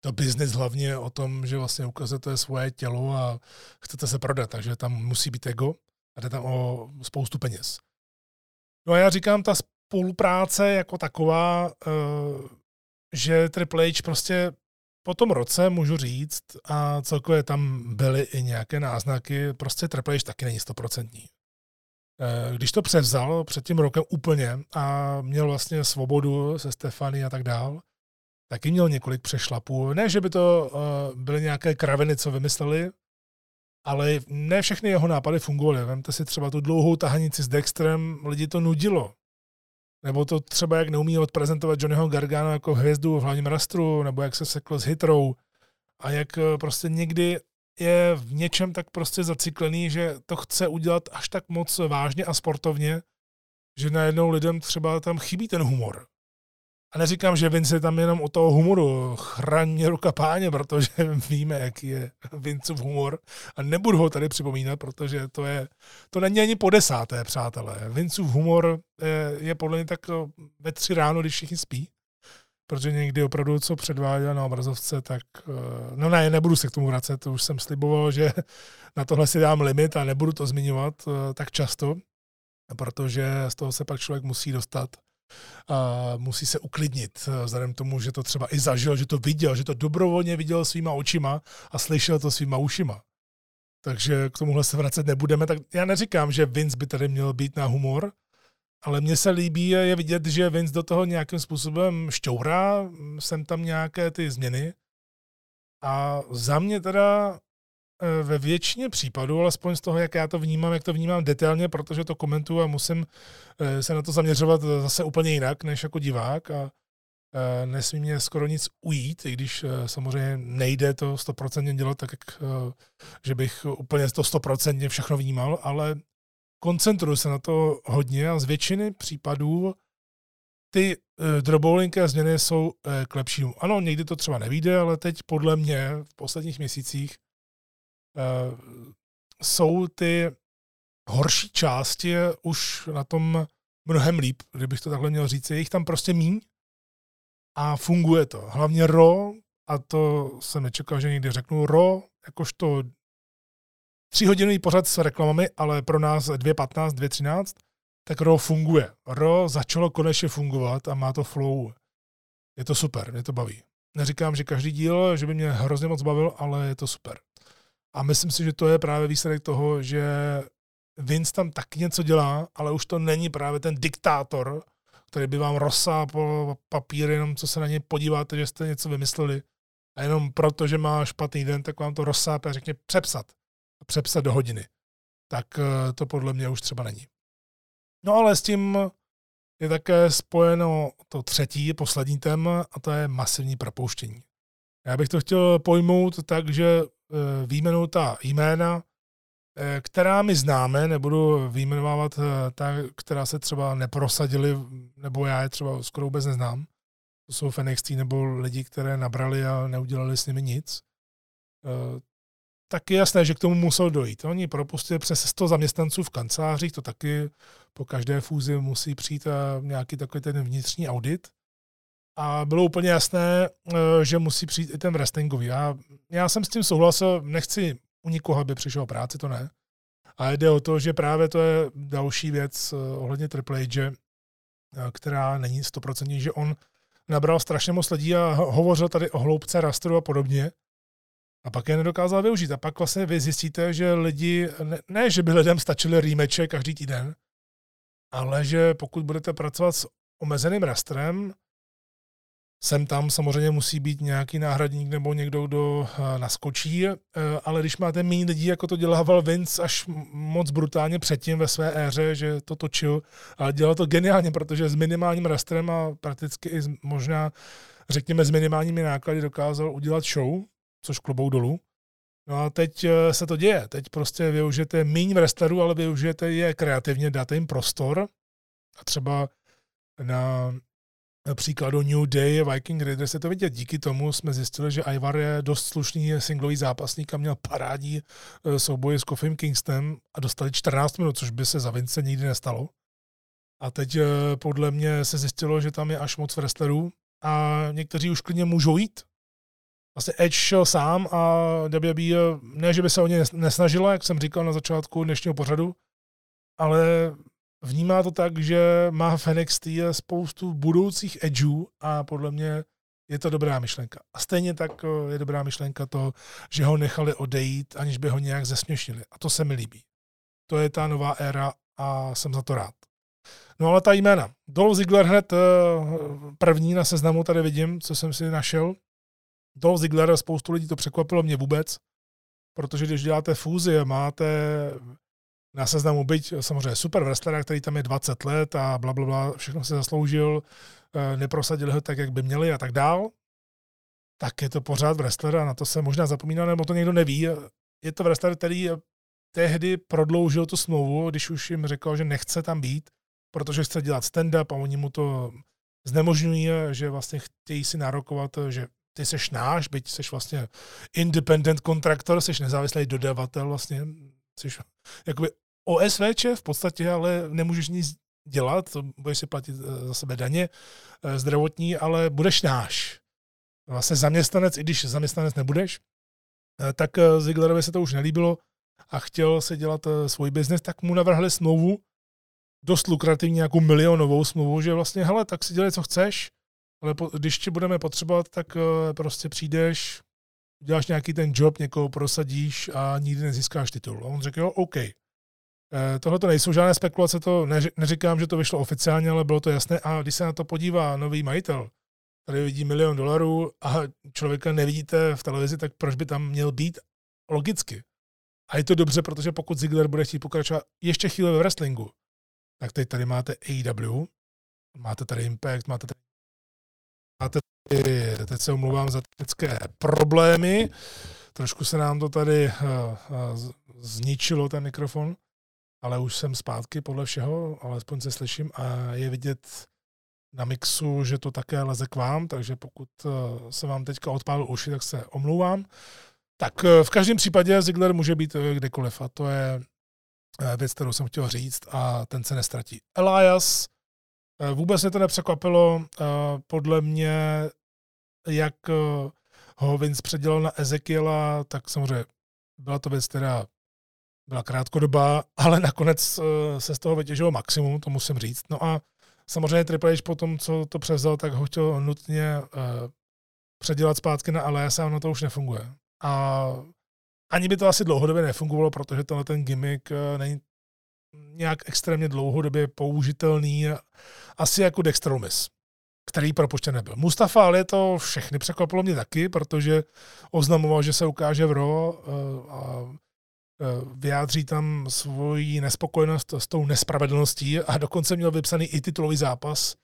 to business hlavně o tom, že vlastně ukazujete svoje tělo a chcete se prodat, takže tam musí být ego a jde tam o spoustu peněz. No a já říkám, ta spolupráce jako taková uh, že Triple H prostě po tom roce můžu říct, a celkově tam byly i nějaké náznaky, prostě Triple H taky není stoprocentní. Eh, když to převzal před tím rokem úplně a měl vlastně svobodu se Stefany a tak dál, taky měl několik přešlapů. Ne, že by to uh, byly nějaké kraviny, co vymysleli, ale ne všechny jeho nápady fungovaly. Vemte si třeba tu dlouhou tahanici s Dexterem, lidi to nudilo. Nebo to třeba, jak neumí odprezentovat Johnnyho Gargano jako hvězdu v hlavním rastru, nebo jak se sekl s hitrou a jak eh, prostě někdy je v něčem tak prostě zaciklený, že to chce udělat až tak moc vážně a sportovně, že najednou lidem třeba tam chybí ten humor. A neříkám, že Vince je tam jenom o toho humoru. Chraň mě ruka páně, protože *laughs* víme, jaký je Vincův humor. A nebudu ho tady připomínat, protože to, je, to není ani po desáté, přátelé. Vincův humor je, je podle mě tak ve tři ráno, když všichni spí. protože někdy opravdu, co předváděl na obrazovce, tak eh, no ne, nebudu se k tomu vracet, to už jsem sliboval, že *laughs* na tohle si dám limit a nebudu to zmiňovat eh, tak často, protože z toho se pak člověk musí dostat musí se uklidnit, eh, vzhledem k tomu, že to třeba i zažil, že to viděl, že to dobrovolně viděl svýma očima a slyšel to svýma ušima. Takže k tomuhle se vracet nebudeme. Tak já neříkám, že Vince by tady měl být na humor, ale mně se líbí je vidět, že Vince do toho nějakým způsobem šťourá, jsem tam nějaké ty změny. A za mě teda ve většině případů, alespoň z toho, jak já to vnímám, jak to vnímám detailně, protože to komentuju a musím eh, se na to zaměřovat zase úplně jinak, než jako divák a eh, nesmí mě skoro nic ujít, i když samozřejmě nejde to stoprocentně dělat tak, jak, že bych úplně to stoprocentně všechno vnímal, ale koncentruju se na to hodně a z většiny případů ty droboulinké změny jsou k lepšímu. Ano, někdy to třeba nevíde, ale teď podle mě v posledních měsících jsou ty horší části už na tom mnohem líp, kdybych to takhle měl říct. Je jich tam prostě míň a funguje to. Hlavně RO, a to jsem nečekal, že někdy řeknu, RO, jakožto tříhodinový pořad s reklamami, ale pro nás 2.15, 2.13, tak RO funguje. RO začalo konečně fungovat a má to flow. Je to super, mě to baví. Neříkám, že každý díl, že by mě hrozně moc bavil, ale je to super. A myslím si, že to je právě výsledek toho, že Vince tam taky něco dělá, ale už to není právě ten diktátor, který by vám rozsápal papír, jenom co se na něj podíváte, že jste něco vymysleli. A jenom proto, že má špatný den, tak vám to rozsápe a řekne přepsat přepsat do hodiny. Tak eh, to podle mě už třeba není. No ale s tím je také spojeno to třetí, poslední téma, a to je masivní propouštění. Já bych to chtěl pojmout tak, že eh, výjmenou ta jména, eh, která my známe, nebudu výjmenovávat ta, která se třeba neprosadili, nebo já je třeba skoro vůbec neznám. To jsou Fenix nebo lidi, které nabrali a neudělali s nimi nic tak je jasné, že k tomu musel dojít. Oni propustili přes 100 zaměstnanců v kancelářích, to taky po každé fúzi musí přijít eh, nějaký takový ten vnitřní audit. A bylo úplně jasné, eh, že musí přijít i ten wrestlingový. Já, já jsem s tím souhlasil, nechci u nikoho, aby přišel o práci, to ne. A jde o to, že právě to je další věc eh, ohledně Triple H, která není stoprocentní, že on nabral strašně moc lidí a hovořil tady o hloubce rastru a podobně. A pak je nedokázal využít. A pak vlastně vy zjistíte, že lidi, ne, ne že by lidem stačily rýmeče každý týden, ale že pokud budete pracovat s omezeným rastrem, sem tam samozřejmě musí být nějaký náhradník nebo někdo, kdo eh, naskočí, eh, ale když máte méně lidí, jako to dělával Vince až moc brutálně předtím ve své éře, že to točil, ale dělal to geniálně, protože s minimálním rastrem a prakticky i možná, řekněme, s minimálními náklady dokázal udělat show, což klobou dolů. No a teď eh, se to děje. Teď prostě využijete míň wrestlerů, ale využijete je kreativně, dáte jim prostor. A třeba na příkladu New Day Viking Raiders se to vidět. Díky tomu jsme zjistili, že Ivar je dost slušný singlový zápasník a měl parádní eh, souboje s Koffim Kingstonem a dostali 14 minut, což by se za Vince nikdy nestalo. A teď eh, podle mě se zjistilo, že tam je až moc wrestlerů a někteří už klidně můžou jít vlastně Edge šel sám a WWE, ne, že by se o ně nesnažila, jak jsem říkal na začátku dnešního pořadu, ale vnímá to tak, že má v NXT spoustu budoucích edgeů a podle mě je to dobrá myšlenka. A stejně tak eh, je dobrá myšlenka to, že ho nechali odejít, aniž by ho nějak zesměšnili. A to se mi líbí. To je ta nová éra a jsem za to rád. No ale ta jména. Dolph Ziggler hned eh, první na seznamu tady vidím, co jsem si našel. Dolph Ziggler, spoustu lidí to překvapilo, mě vůbec, protože když děláte fúzi a máte na seznamu byť samozřejmě super wrestlera, který tam je 20 let a bla, bla, bla všechno se zasloužil, eh, neprosadili ho tak, jak by měli a tak dál, tak je to pořád wrestler a na to se možná zapomíná, nebo to někdo neví. Je to wrestler, který tehdy prodloužil tu smlouvu, když už jim řekl, že nechce tam být, protože chce dělat stand-up a oni mu to znemožňují, že vlastně chtějí si nárokovat, že ty seš náš, byť seš vlastně independent kontraktor, seš nezávislý dodavatel vlastně, seš jakoby OSVČ v podstatě, ale nemůžeš nic dělat, budeš si platit za sebe daně zdravotní, ale budeš náš. Vlastně zaměstnanec, i když zaměstnanec nebudeš, tak Zieglerovi se to už nelíbilo a chtěl se dělat svůj biznes, tak mu navrhli smlouvu, dost lukrativní, nějakou milionovou smlouvu, že vlastně, hele, tak si dělej, co chceš, ale po, když ti budeme potřebovat, tak prostě přijdeš, děláš nějaký ten job, někoho prosadíš a nikdy nezískáš titul. A on řekl, jo, OK. E, Tohle to nejsou žádné spekulace, to neříkám, že to vyšlo oficiálně, ale bylo to jasné. A když se na to podívá nový majitel, tady vidí milion dolarů a člověka nevidíte v televizi, tak proč by tam měl být? Logicky. A je to dobře, protože pokud Ziggler bude chtít pokračovat ještě chvíli ve wrestlingu, tak teď tady máte AEW, máte tady Impact, máte tady, máte tady teď se omlouvám za technické problémy, trošku se nám to tady uh, uh, zničilo, ten mikrofon, ale už jsem zpátky podle všeho, alespoň se slyším a je vidět na mixu, že to také leze k vám, takže pokud uh, se vám teďka odpálil uši, tak se omlouvám. Tak v každém případě Ziggler může být kdekoliv a to je Eh, věc, kterou jsem chtěl říct a ten se nestratí. Elias, eh, vůbec mě to nepřekvapilo, eh, podle mě, jak ho Vince předělal na Ezekiela, tak samozřejmě byla to věc, která byla krátkodobá, ale nakonec se z toho vytěžilo maximum, to musím říct. No a samozřejmě Triple H po tom, co to převzal, tak ho chtěl nutně předělat zpátky na Elias a ono to už nefunguje. A ani by to asi dlouhodobě nefungovalo, protože tenhle ten gimmick eh, není nějak extrémně dlouhodobě použitelný, asi jako Dextromis, který propuštěn nebyl. Mustafa Ali to všechny překvapilo mě taky, protože oznamoval, že se ukáže v RO eh, a eh, vyjádří tam svoji nespokojenost s tou nespravedlností a dokonce měl vypsaný i titulový zápas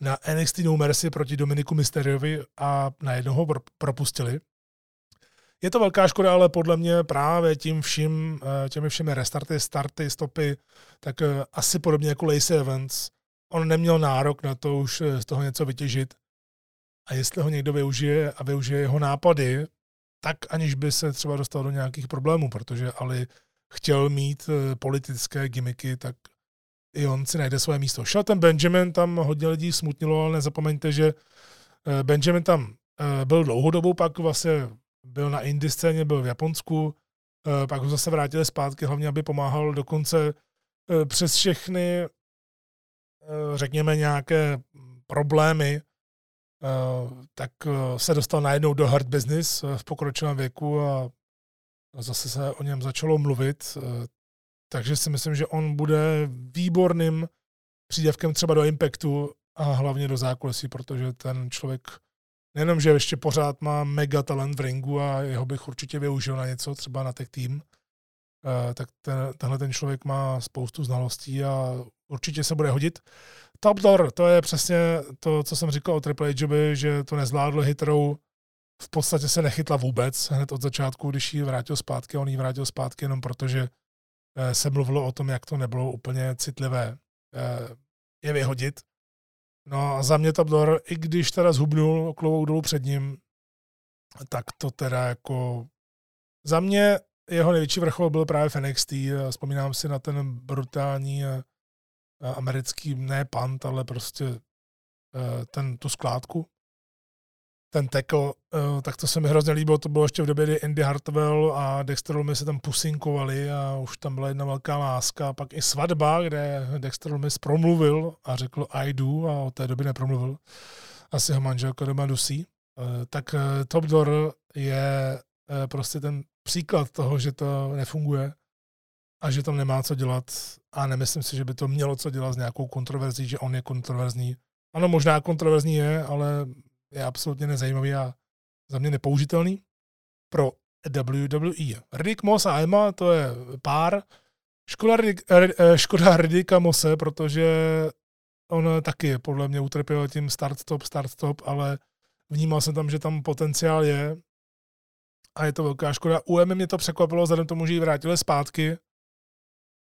na NXT No Mercy proti Dominiku Mysteriovi a na jednoho propustili. Je to velká škoda, ale podle mě právě tím vším, eh, těmi všemi restarty, starty, stopy, tak eh, asi podobně jako Lacey Evans, on neměl nárok na to už eh, z toho něco vytěžit. A jestli ho někdo využije a využije jeho nápady, tak aniž by se třeba dostal do nějakých problémů, protože Ali chtěl mít politické gimmicky, tak i on si najde své místo. Šel ten Benjamin, tam hodně lidí smutnilo, ale nezapomeňte, že Benjamin tam byl dlouhodobou, pak vlastně byl na indie scéně, byl v Japonsku, eh, pak ho zase vrátili zpátky, hlavně aby pomáhal dokonce eh, přes všechny, eh, řekněme, nějaké problémy, tak se dostal najednou do hard business v pokročilém věku a zase se o něm začalo mluvit. Takže si myslím, že on bude výborným přídavkem třeba do Impactu a hlavně do zákulisí, protože ten člověk nejenom, že ještě pořád má mega talent v ringu a jeho bych určitě využil na něco, třeba na tech tým, eh, tak ten, tenhle ten člověk má spoustu znalostí a určitě se bude hodit. Top Door, to je přesně to, co jsem říkal o Triple H, že to nezvládl hitrou, v podstatě se nechytla vůbec hned od začátku, když ji vrátil zpátky. On ji vrátil zpátky jenom protože eh, se mluvilo o tom, jak to nebylo úplně citlivé eh, je vyhodit. No a za mě Top Door, i když teda zhubnul klobouk dolů před ním, tak to teda jako za mě jeho největší vrchol byl právě v NXT. Vzpomínám si na ten brutální eh, americký, ne pant, ale prostě eh, ten, tu skládku, ten tackle, uh, tak to se mi hrozně líbilo, to bylo ještě v době, kdy Andy Hartwell a Dexter Lumis se tam pusinkovali a už tam byla jedna velká láska, pak i svatba, kde Dexter Lumis promluvil a řekl I do a od té doby nepromluvil. Asi ho manželka doma dusí. Tak Top Door je prostě ten příklad toho, že to nefunguje a že tam nemá co dělat a nemyslím si, že by to mělo co dělat s nějakou kontroverzí, že on je kontroverzní. Ano, možná kontroverzní je, ale je absolutně nezajímavý a za mě nepoužitelný pro WWE. Rick Moss a Emma, to je pár. Škoda, eh, škoda Riddicka Mose, protože on taky podle mě utrpěl tím start-stop, start-stop, ale vnímal jsem tam, že tam potenciál je a je to velká škoda. U mě to překvapilo, vzhledem tomu, že ji vrátili zpátky,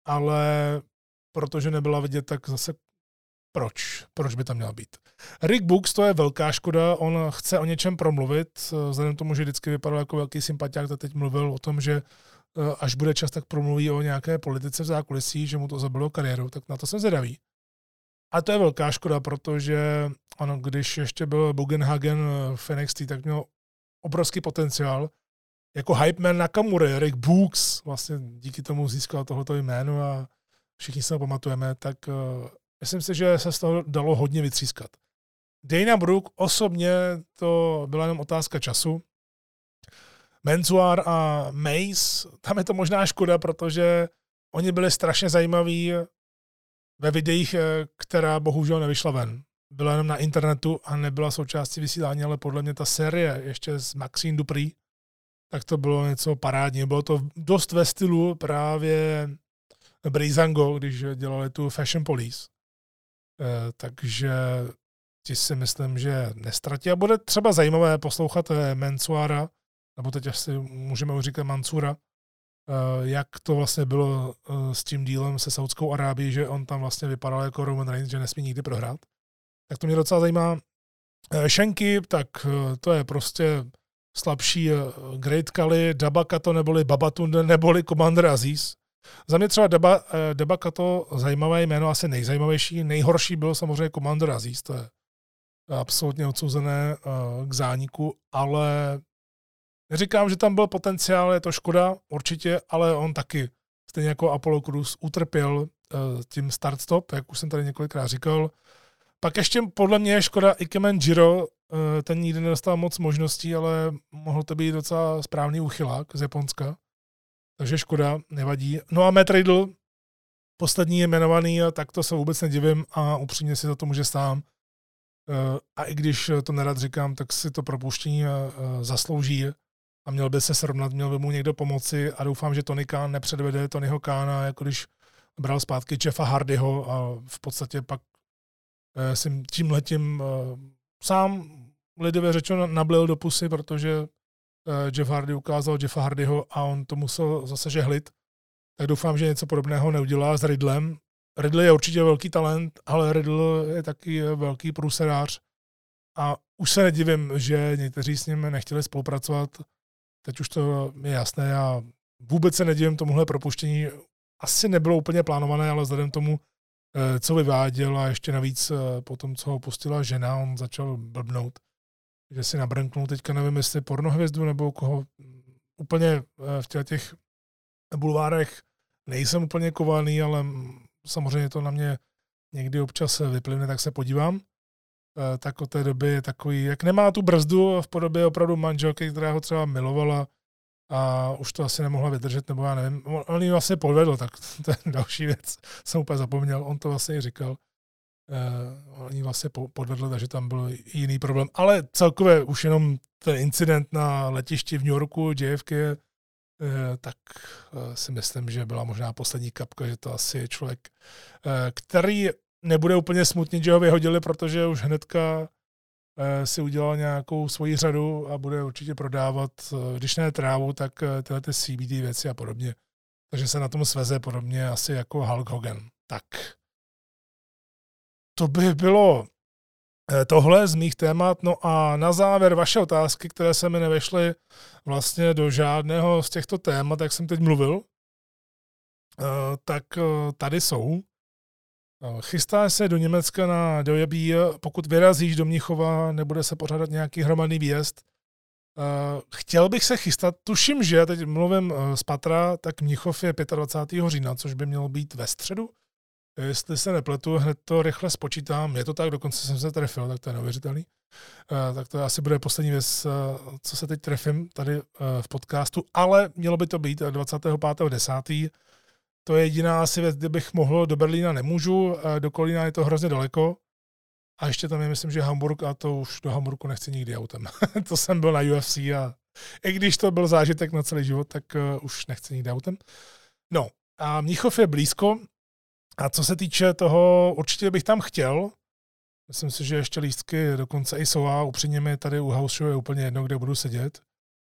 ale protože nebyla vidět, tak zase proč? Proč by tam měla být? Rick Books, to je velká škoda, on chce o něčem promluvit, vzhledem tomu, že vždycky vypadal jako velký sympatiák, tak teď mluvil o tom, že eh, až bude čas, tak promluví o nějaké politice v zákulisí, že mu to zabilo kariéru, tak na to jsem zvědavý. A to je velká škoda, protože ano, když ještě byl Bugenhagen v NXT, tak měl obrovský potenciál. Jako hype man Nakamura, Eric Books, vlastně díky tomu získal tohoto jméno a všichni se ho pamatujeme, tak uh, myslím si, že se z toho dalo hodně vytřískat. Dana Brook osobně to byla jenom otázka času. Menzuar a Mace, tam je to možná škoda, protože oni byli strašně zajímaví ve videích, eh, která bohužel nevyšla ven. Byla jenom na internetu a nebyla součástí vysílání, ale podle mě ta série ještě s Maxine Dupree, tak to bylo něco parádního. Bylo to dost ve stylu právě Brizango, když dělali tu Fashion Police. Eh, takže ti si myslím, že nestratí. A bude třeba zajímavé poslouchat eh, Mensuara, nebo teď asi můžeme už říkat Mansura, eh, jak to vlastně bylo s tím dílem se Saudskou Arábií, že on tam vlastně vypadal jako Roman Reigns, že nesmí nikdy prohrát. Tak to mě docela zajímá. Šenky, tak to je prostě slabší Great Kali, Dabakato neboli Babatunde neboli Commander Aziz. Za mě třeba Deba, eh, Debaka to zajímavé jméno, asi nejzajímavější. Nejhorší byl samozřejmě Commander Aziz, to je absolutně odsouzené eh, k zániku, ale neříkám, že tam byl potenciál, je to škoda, určitě, ale on taky, stejně jako Apollo Cruz, utrpěl eh, tím start-stop, jak už jsem tady několikrát říkal. Pak ještě podle mě je škoda Ikemen Jiro, ten nikdy nedostal moc možností, ale mohl to být docela správný uchylák z Japonska. Takže škoda, nevadí. No a Matt Riddle, poslední je jmenovaný, tak to se vůbec nedivím a upřímně si za to může sám. Eh, a i když to nerad říkám, tak si to propuštění eh, zaslouží a měl by se srovnat, měl by mu někdo pomoci a doufám, že Tony Khan nepředvede Tonyho Kána, jako když bral zpátky Jeffa Hardyho a v podstatě pak eh, jsem tím letím sám lidově řečeno nablil do pusy, protože Eh, Jeff Hardy ukázal Jeffa Hardyho a on to musel zase žehlit. Tak doufám, že něco podobného neudělá s Riddlem. Riddle je určitě velký talent, ale Riddle je taky velký průserář. A už se nedivím, že někteří s ním nechtěli spolupracovat. Teď už to je jasné a vůbec se nedivím tomuhle propuštění. Asi nebylo úplně plánované, ale vzhledem tomu, eh, co vyváděl a ještě navíc eh, po tom, co ho pustila žena, on začal blbnout že si nabrnknul teďka, nevím, jestli pornohvězdu nebo koho úplně eh, v těch, bulvárech nejsem úplně kovaný, ale samozřejmě to na mě někdy občas vyplyne, tak se podívám. Eh, tak od té doby je takový, jak nemá tu brzdu v podobě opravdu manželky, která ho třeba milovala a už to asi nemohla vydržet, nebo já nevím. On ji vlastně podvedl, tak *laughs* to je další věc. Jsem úplně zapomněl, on to vlastně říkal. Uh, oni vlastně podvedli, takže tam byl jiný problém. Ale celkově už jenom ten incident na letišti v New Yorku, JFK, uh, tak uh, si myslím, že byla možná poslední kapka, že to asi je člověk, uh, který nebude úplně smutný, že ho vyhodili, protože už hnedka si udělal nějakou svoji řadu a bude určitě prodávat, uh, když ne trávu, tak uh, tyhle ty CBD věci a podobně. Takže se na tom sveze podobně asi jako Hulk Hogan. Tak to by bylo eh, tohle z mých témat. No a na závěr vaše otázky, které se mi nevešly vlastně do žádného z těchto témat, jak jsem teď mluvil, eh, tak eh, tady jsou. Chystá se do Německa na dojebí, pokud vyrazíš do Mnichova, nebude se pořádat nějaký hromadný výjezd. Chtěl bych se chystat, tuším, že teď mluvím z Patra, tak Mnichov je 25. října, což by mělo být ve středu. Jestli se nepletu, hned to rychle spočítám. Je to tak, dokonce jsem se trefil, tak to je neuvěřitelný. Tak to asi bude poslední věc, co se teď trefím tady v podcastu, ale mělo by to být 25.10. To je jediná asi věc, kde bych mohl, do Berlína nemůžu, do Kolína je to hrozně daleko. A ještě tam je, myslím, že Hamburg, a to už do Hamburgu nechci nikdy autem. *laughs* to jsem byl na UFC a i když to byl zážitek na celý život, tak už nechci nikdy autem. No, a Mnichov je blízko, a co se týče toho, určitě bych tam chtěl. Myslím si, že ještě lístky dokonce i jsou a upřímně mi tady u house show je úplně jedno, kde budu sedět,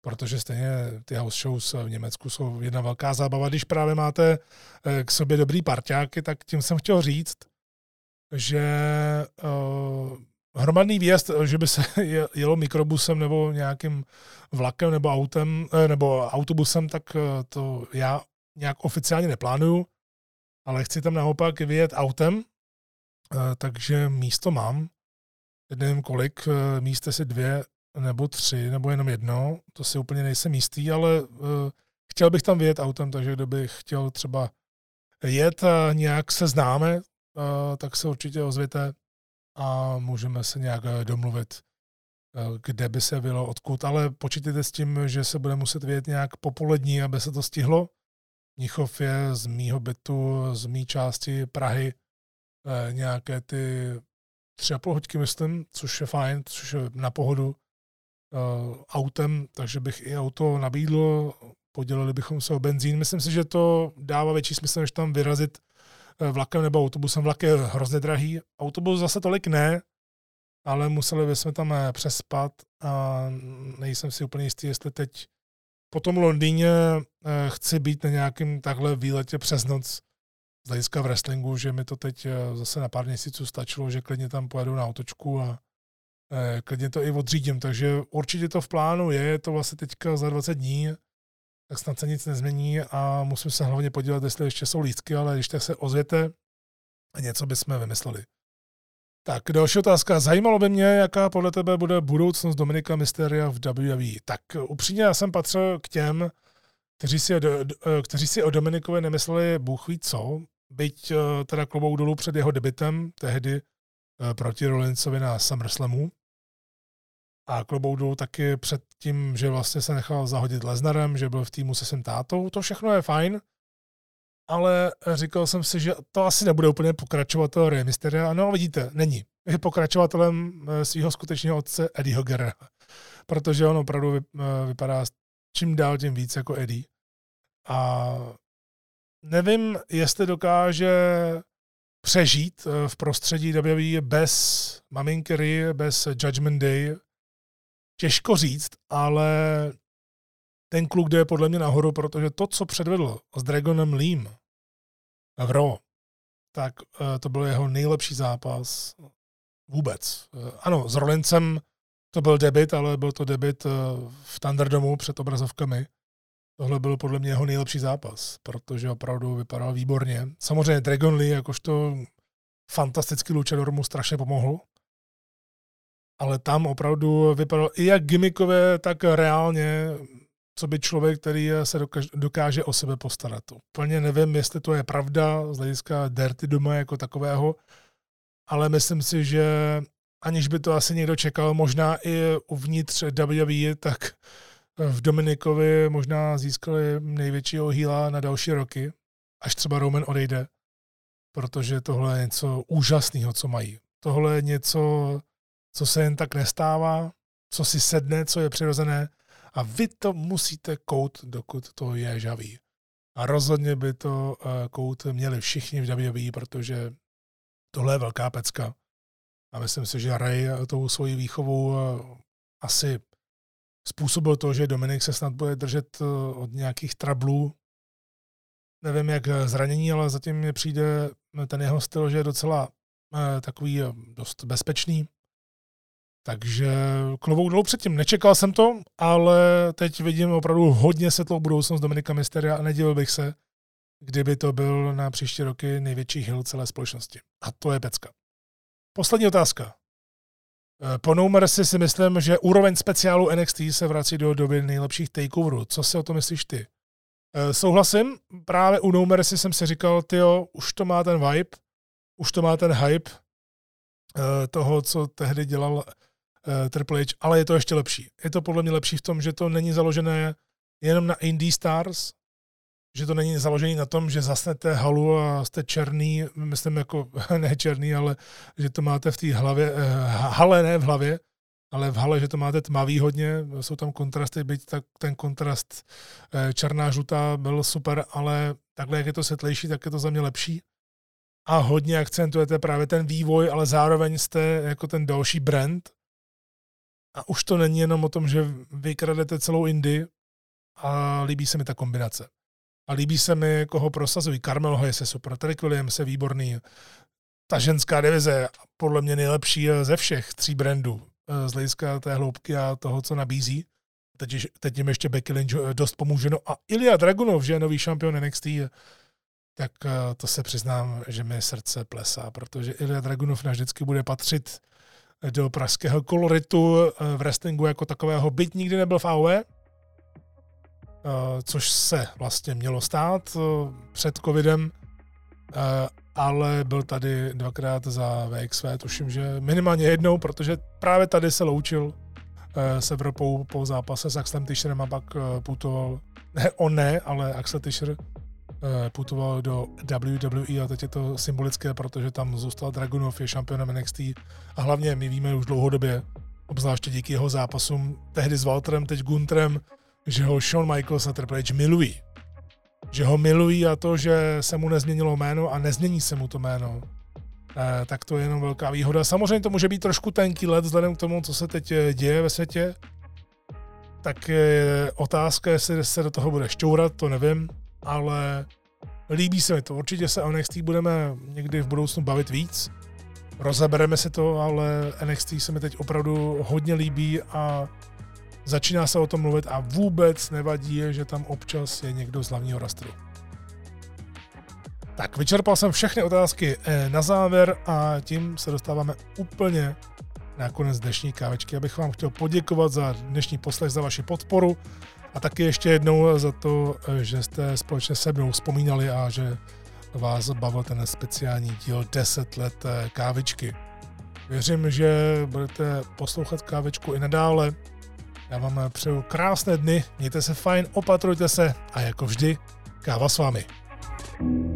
protože stejně ty house shows v Německu jsou jedna velká zábava. Když právě máte eh, k sobě dobrý parťáky, tak tím jsem chtěl říct, že uh, hromadný výjezd, že by se *laughs* jelo mikrobusem nebo nějakým vlakem nebo autem, eh, nebo autobusem, tak to já nějak oficiálně neplánuju ale chci tam naopak vyjet autem takže místo mám. Nevím kolik, místo si dvě nebo tři, nebo jenom jedno, to si úplně nejsem jistý, ale chtěl bych tam vyjet autem, takže kdo bych chtěl třeba jet a nějak se známe, tak se určitě ozvěte a můžeme se nějak domluvit, kde by se bylo, odkud, ale počítejte s tím, že se bude muset vyjet nějak popolední, aby se to stihlo. Mnichov je z mýho bytu, z mý části Prahy, eh, nějaké ty tři a půl hoďky, myslím, což je fajn, což je na pohodu eh, autem, takže bych i auto nabídl, podělili bychom se o benzín. Myslím si, že to dává větší smysl, než tam vyrazit eh, vlakem nebo autobusem. Vlak je hrozně drahý, autobus zase tolik ne, ale museli bychom tam přespat a nejsem si úplně jistý, jestli teď po tom Londýně eh, chci být na nějakém takhle výletě přes noc z hlediska wrestlingu, že mi to teď eh, zase na pár měsíců stačilo, že klidně tam pojedu na autočku a eh, klidně to i odřídím. Takže určitě to v plánu je, je to vlastně teďka za 20 dní, tak snad se nic nezmění a musím se hlavně podívat, jestli ještě jsou lístky, ale když tak se ozvěte něco bychom vymysleli. Tak další otázka. Zajímalo by mě, jaká podle tebe bude budoucnost Dominika Mysteria v WWE. Tak upřímně já jsem patřil k těm, kteří si, kteří si o Dominikovi nemysleli bůh ví co, byť eh, teda klobou dolů před jeho debitem, tehdy eh, proti Rollinsovi na SummerSlamu. A klobou dolů taky před tím, že vlastně se nechal zahodit Leznarem, že byl v týmu se svým tátou. To všechno je fajn, ale říkal jsem si, že to asi nebude úplně pokračovatel Rey Mysteria. No vidíte, není. Je pokračovatelem eh, svého skutečného otce Eddieho Guerrera, protože on opravdu eh, vypadá čím dál tím víc jako Eddie. A nevím, jestli dokáže přežít eh, v prostředí WWE bez maminky Ry, bez Judgment Day. Těžko říct, ale ten kluk jde podle mě nahoru, protože to, co předvedl s Dragonem Leem v Raw, tak uh, to byl jeho nejlepší zápas vůbec. Uh, ano, s Rollincem to byl debit, ale byl to debit v Thunderdomu před obrazovkami. Tohle byl podle mě jeho nejlepší zápas, protože opravdu vypadal výborně. Samozřejmě Dragon Lee, jakožto fantastický luchador mu strašně pomohl, ale tam opravdu vypadal i jak gimmikové, tak reálně co by člověk, který se dokáže, dokáže o sebe postarat. Úplně nevím, jestli to je pravda z hlediska Dirty Doma jako takového, ale myslím si, že aniž by to asi někdo čekal, možná i uvnitř WWE, tak v Dominikovi možná získali největšího hýla na další roky, až třeba Roman odejde, protože tohle je něco úžasného, co mají. Tohle je něco, co se jen tak nestává, co si sedne, co je přirozené a vy to musíte kout, dokud to je žavý. A rozhodně by to eh, kout měli všichni v WWE, protože tohle je velká pecka. A myslím si, že Ray tou svojí výchovou eh, asi způsobil to, že Dominik se snad bude držet eh, od nějakých trablů. Nevím, jak zranění, ale zatím mi přijde ten jeho styl, že je docela takový dost bezpečný. Takže klovou dolů předtím nečekal jsem to, ale teď vidím opravdu hodně světlou budoucnost Dominika Mysteria a nedivil bych se, kdyby to byl na příští roky největší hill celé společnosti. A to je pecka. Poslední otázka. Eh, po No Mercy si myslím, že úroveň speciálu NXT se vrací do doby nejlepších takeoverů. Co si o to myslíš ty? Eh, souhlasím, právě u No Mercy jsem si říkal, tyjo, už to má ten vibe, už to má ten hype eh, toho, co tehdy dělal Triple H, ale je to ještě lepší. Je to podle mě lepší v tom, že to není založené jenom na Indie Stars, že to není založené na tom, že zasnete halu a jste černý, myslím jako *laughs* ne černý, ale že to máte v té hlavě, uh, hale ne v hlavě, ale v hale, že to máte tmavý hodně, jsou tam kontrasty, byť tak ten kontrast uh, černá, žlutá byl super, ale takhle, jak je to světlejší, tak je to za mě lepší. A hodně akcentujete právě ten vývoj, ale zároveň jste jako ten další brand, a už to není jenom o tom, že vykradete celou Indy a líbí se mi ta kombinace. A líbí se mi, koho prosazují. Carmel Hayes je super, Tarek Williams je výborný. Ta ženská divize podle mě nejlepší ze všech tří brandů eh, z hlediska té hloubky a toho, co nabízí. Teď, teď jim ještě Becky Lynch eh, dost pomůže. No a Ilya Dragunov, že je nový šampion NXT, tak eh, to se přiznám, že mi srdce plesá, protože Ilya Dragunov vždycky bude patřit do pražského koloritu v wrestlingu jako takového, byť nikdy nebyl v AOE, což se vlastně mělo stát před covidem, ale byl tady dvakrát za VXV, tuším, že minimálně jednou, protože právě tady se loučil eh, s Evropou po zápase s Axelem Tischerem a pak eh, putoval, ne on ne, ale Axel Tischer eh, putoval do WWE a teď je to symbolické, protože tam zůstal Dragunov, je šampionem NXT a hlavně my víme už dlouhodobě, obzvláště díky jeho zápasům, tehdy s Walterem, teď Guntrem, že ho Shawn Michaels a Triple H milují že ho milují a to, že se mu nezměnilo jméno a nezmění se mu to jméno, eh, tak to je jenom velká výhoda. Samozřejmě to může být trošku tenký let vzhledem k tomu, co se teď eh, děje ve světě. Tak je otázka, jestli se do toho bude šťourat, to nevím, ale líbí se mi to. Určitě se o NXT budeme někdy v budoucnu bavit víc. Rozebereme si to, ale NXT se mi teď opravdu hodně líbí a Začíná se o tom mluvit a vůbec nevadí, že tam občas je někdo z hlavního rastru. Tak, vyčerpal jsem všechny otázky eh, na závěr a tím se dostáváme úplně na konec dnešní kávečky. Abych vám chtěl poděkovat za dnešní poslech, za vaši podporu a taky ještě jednou za to, eh, že jste společně se mnou vzpomínali a že vás bavil ten speciální díl 10 let eh, kávičky. Věřím, že budete poslouchat kávečku i nadále já vám přeju krásné dny, mějte se fajn, opatrujte se a jako vždy, káva s vámi. thank you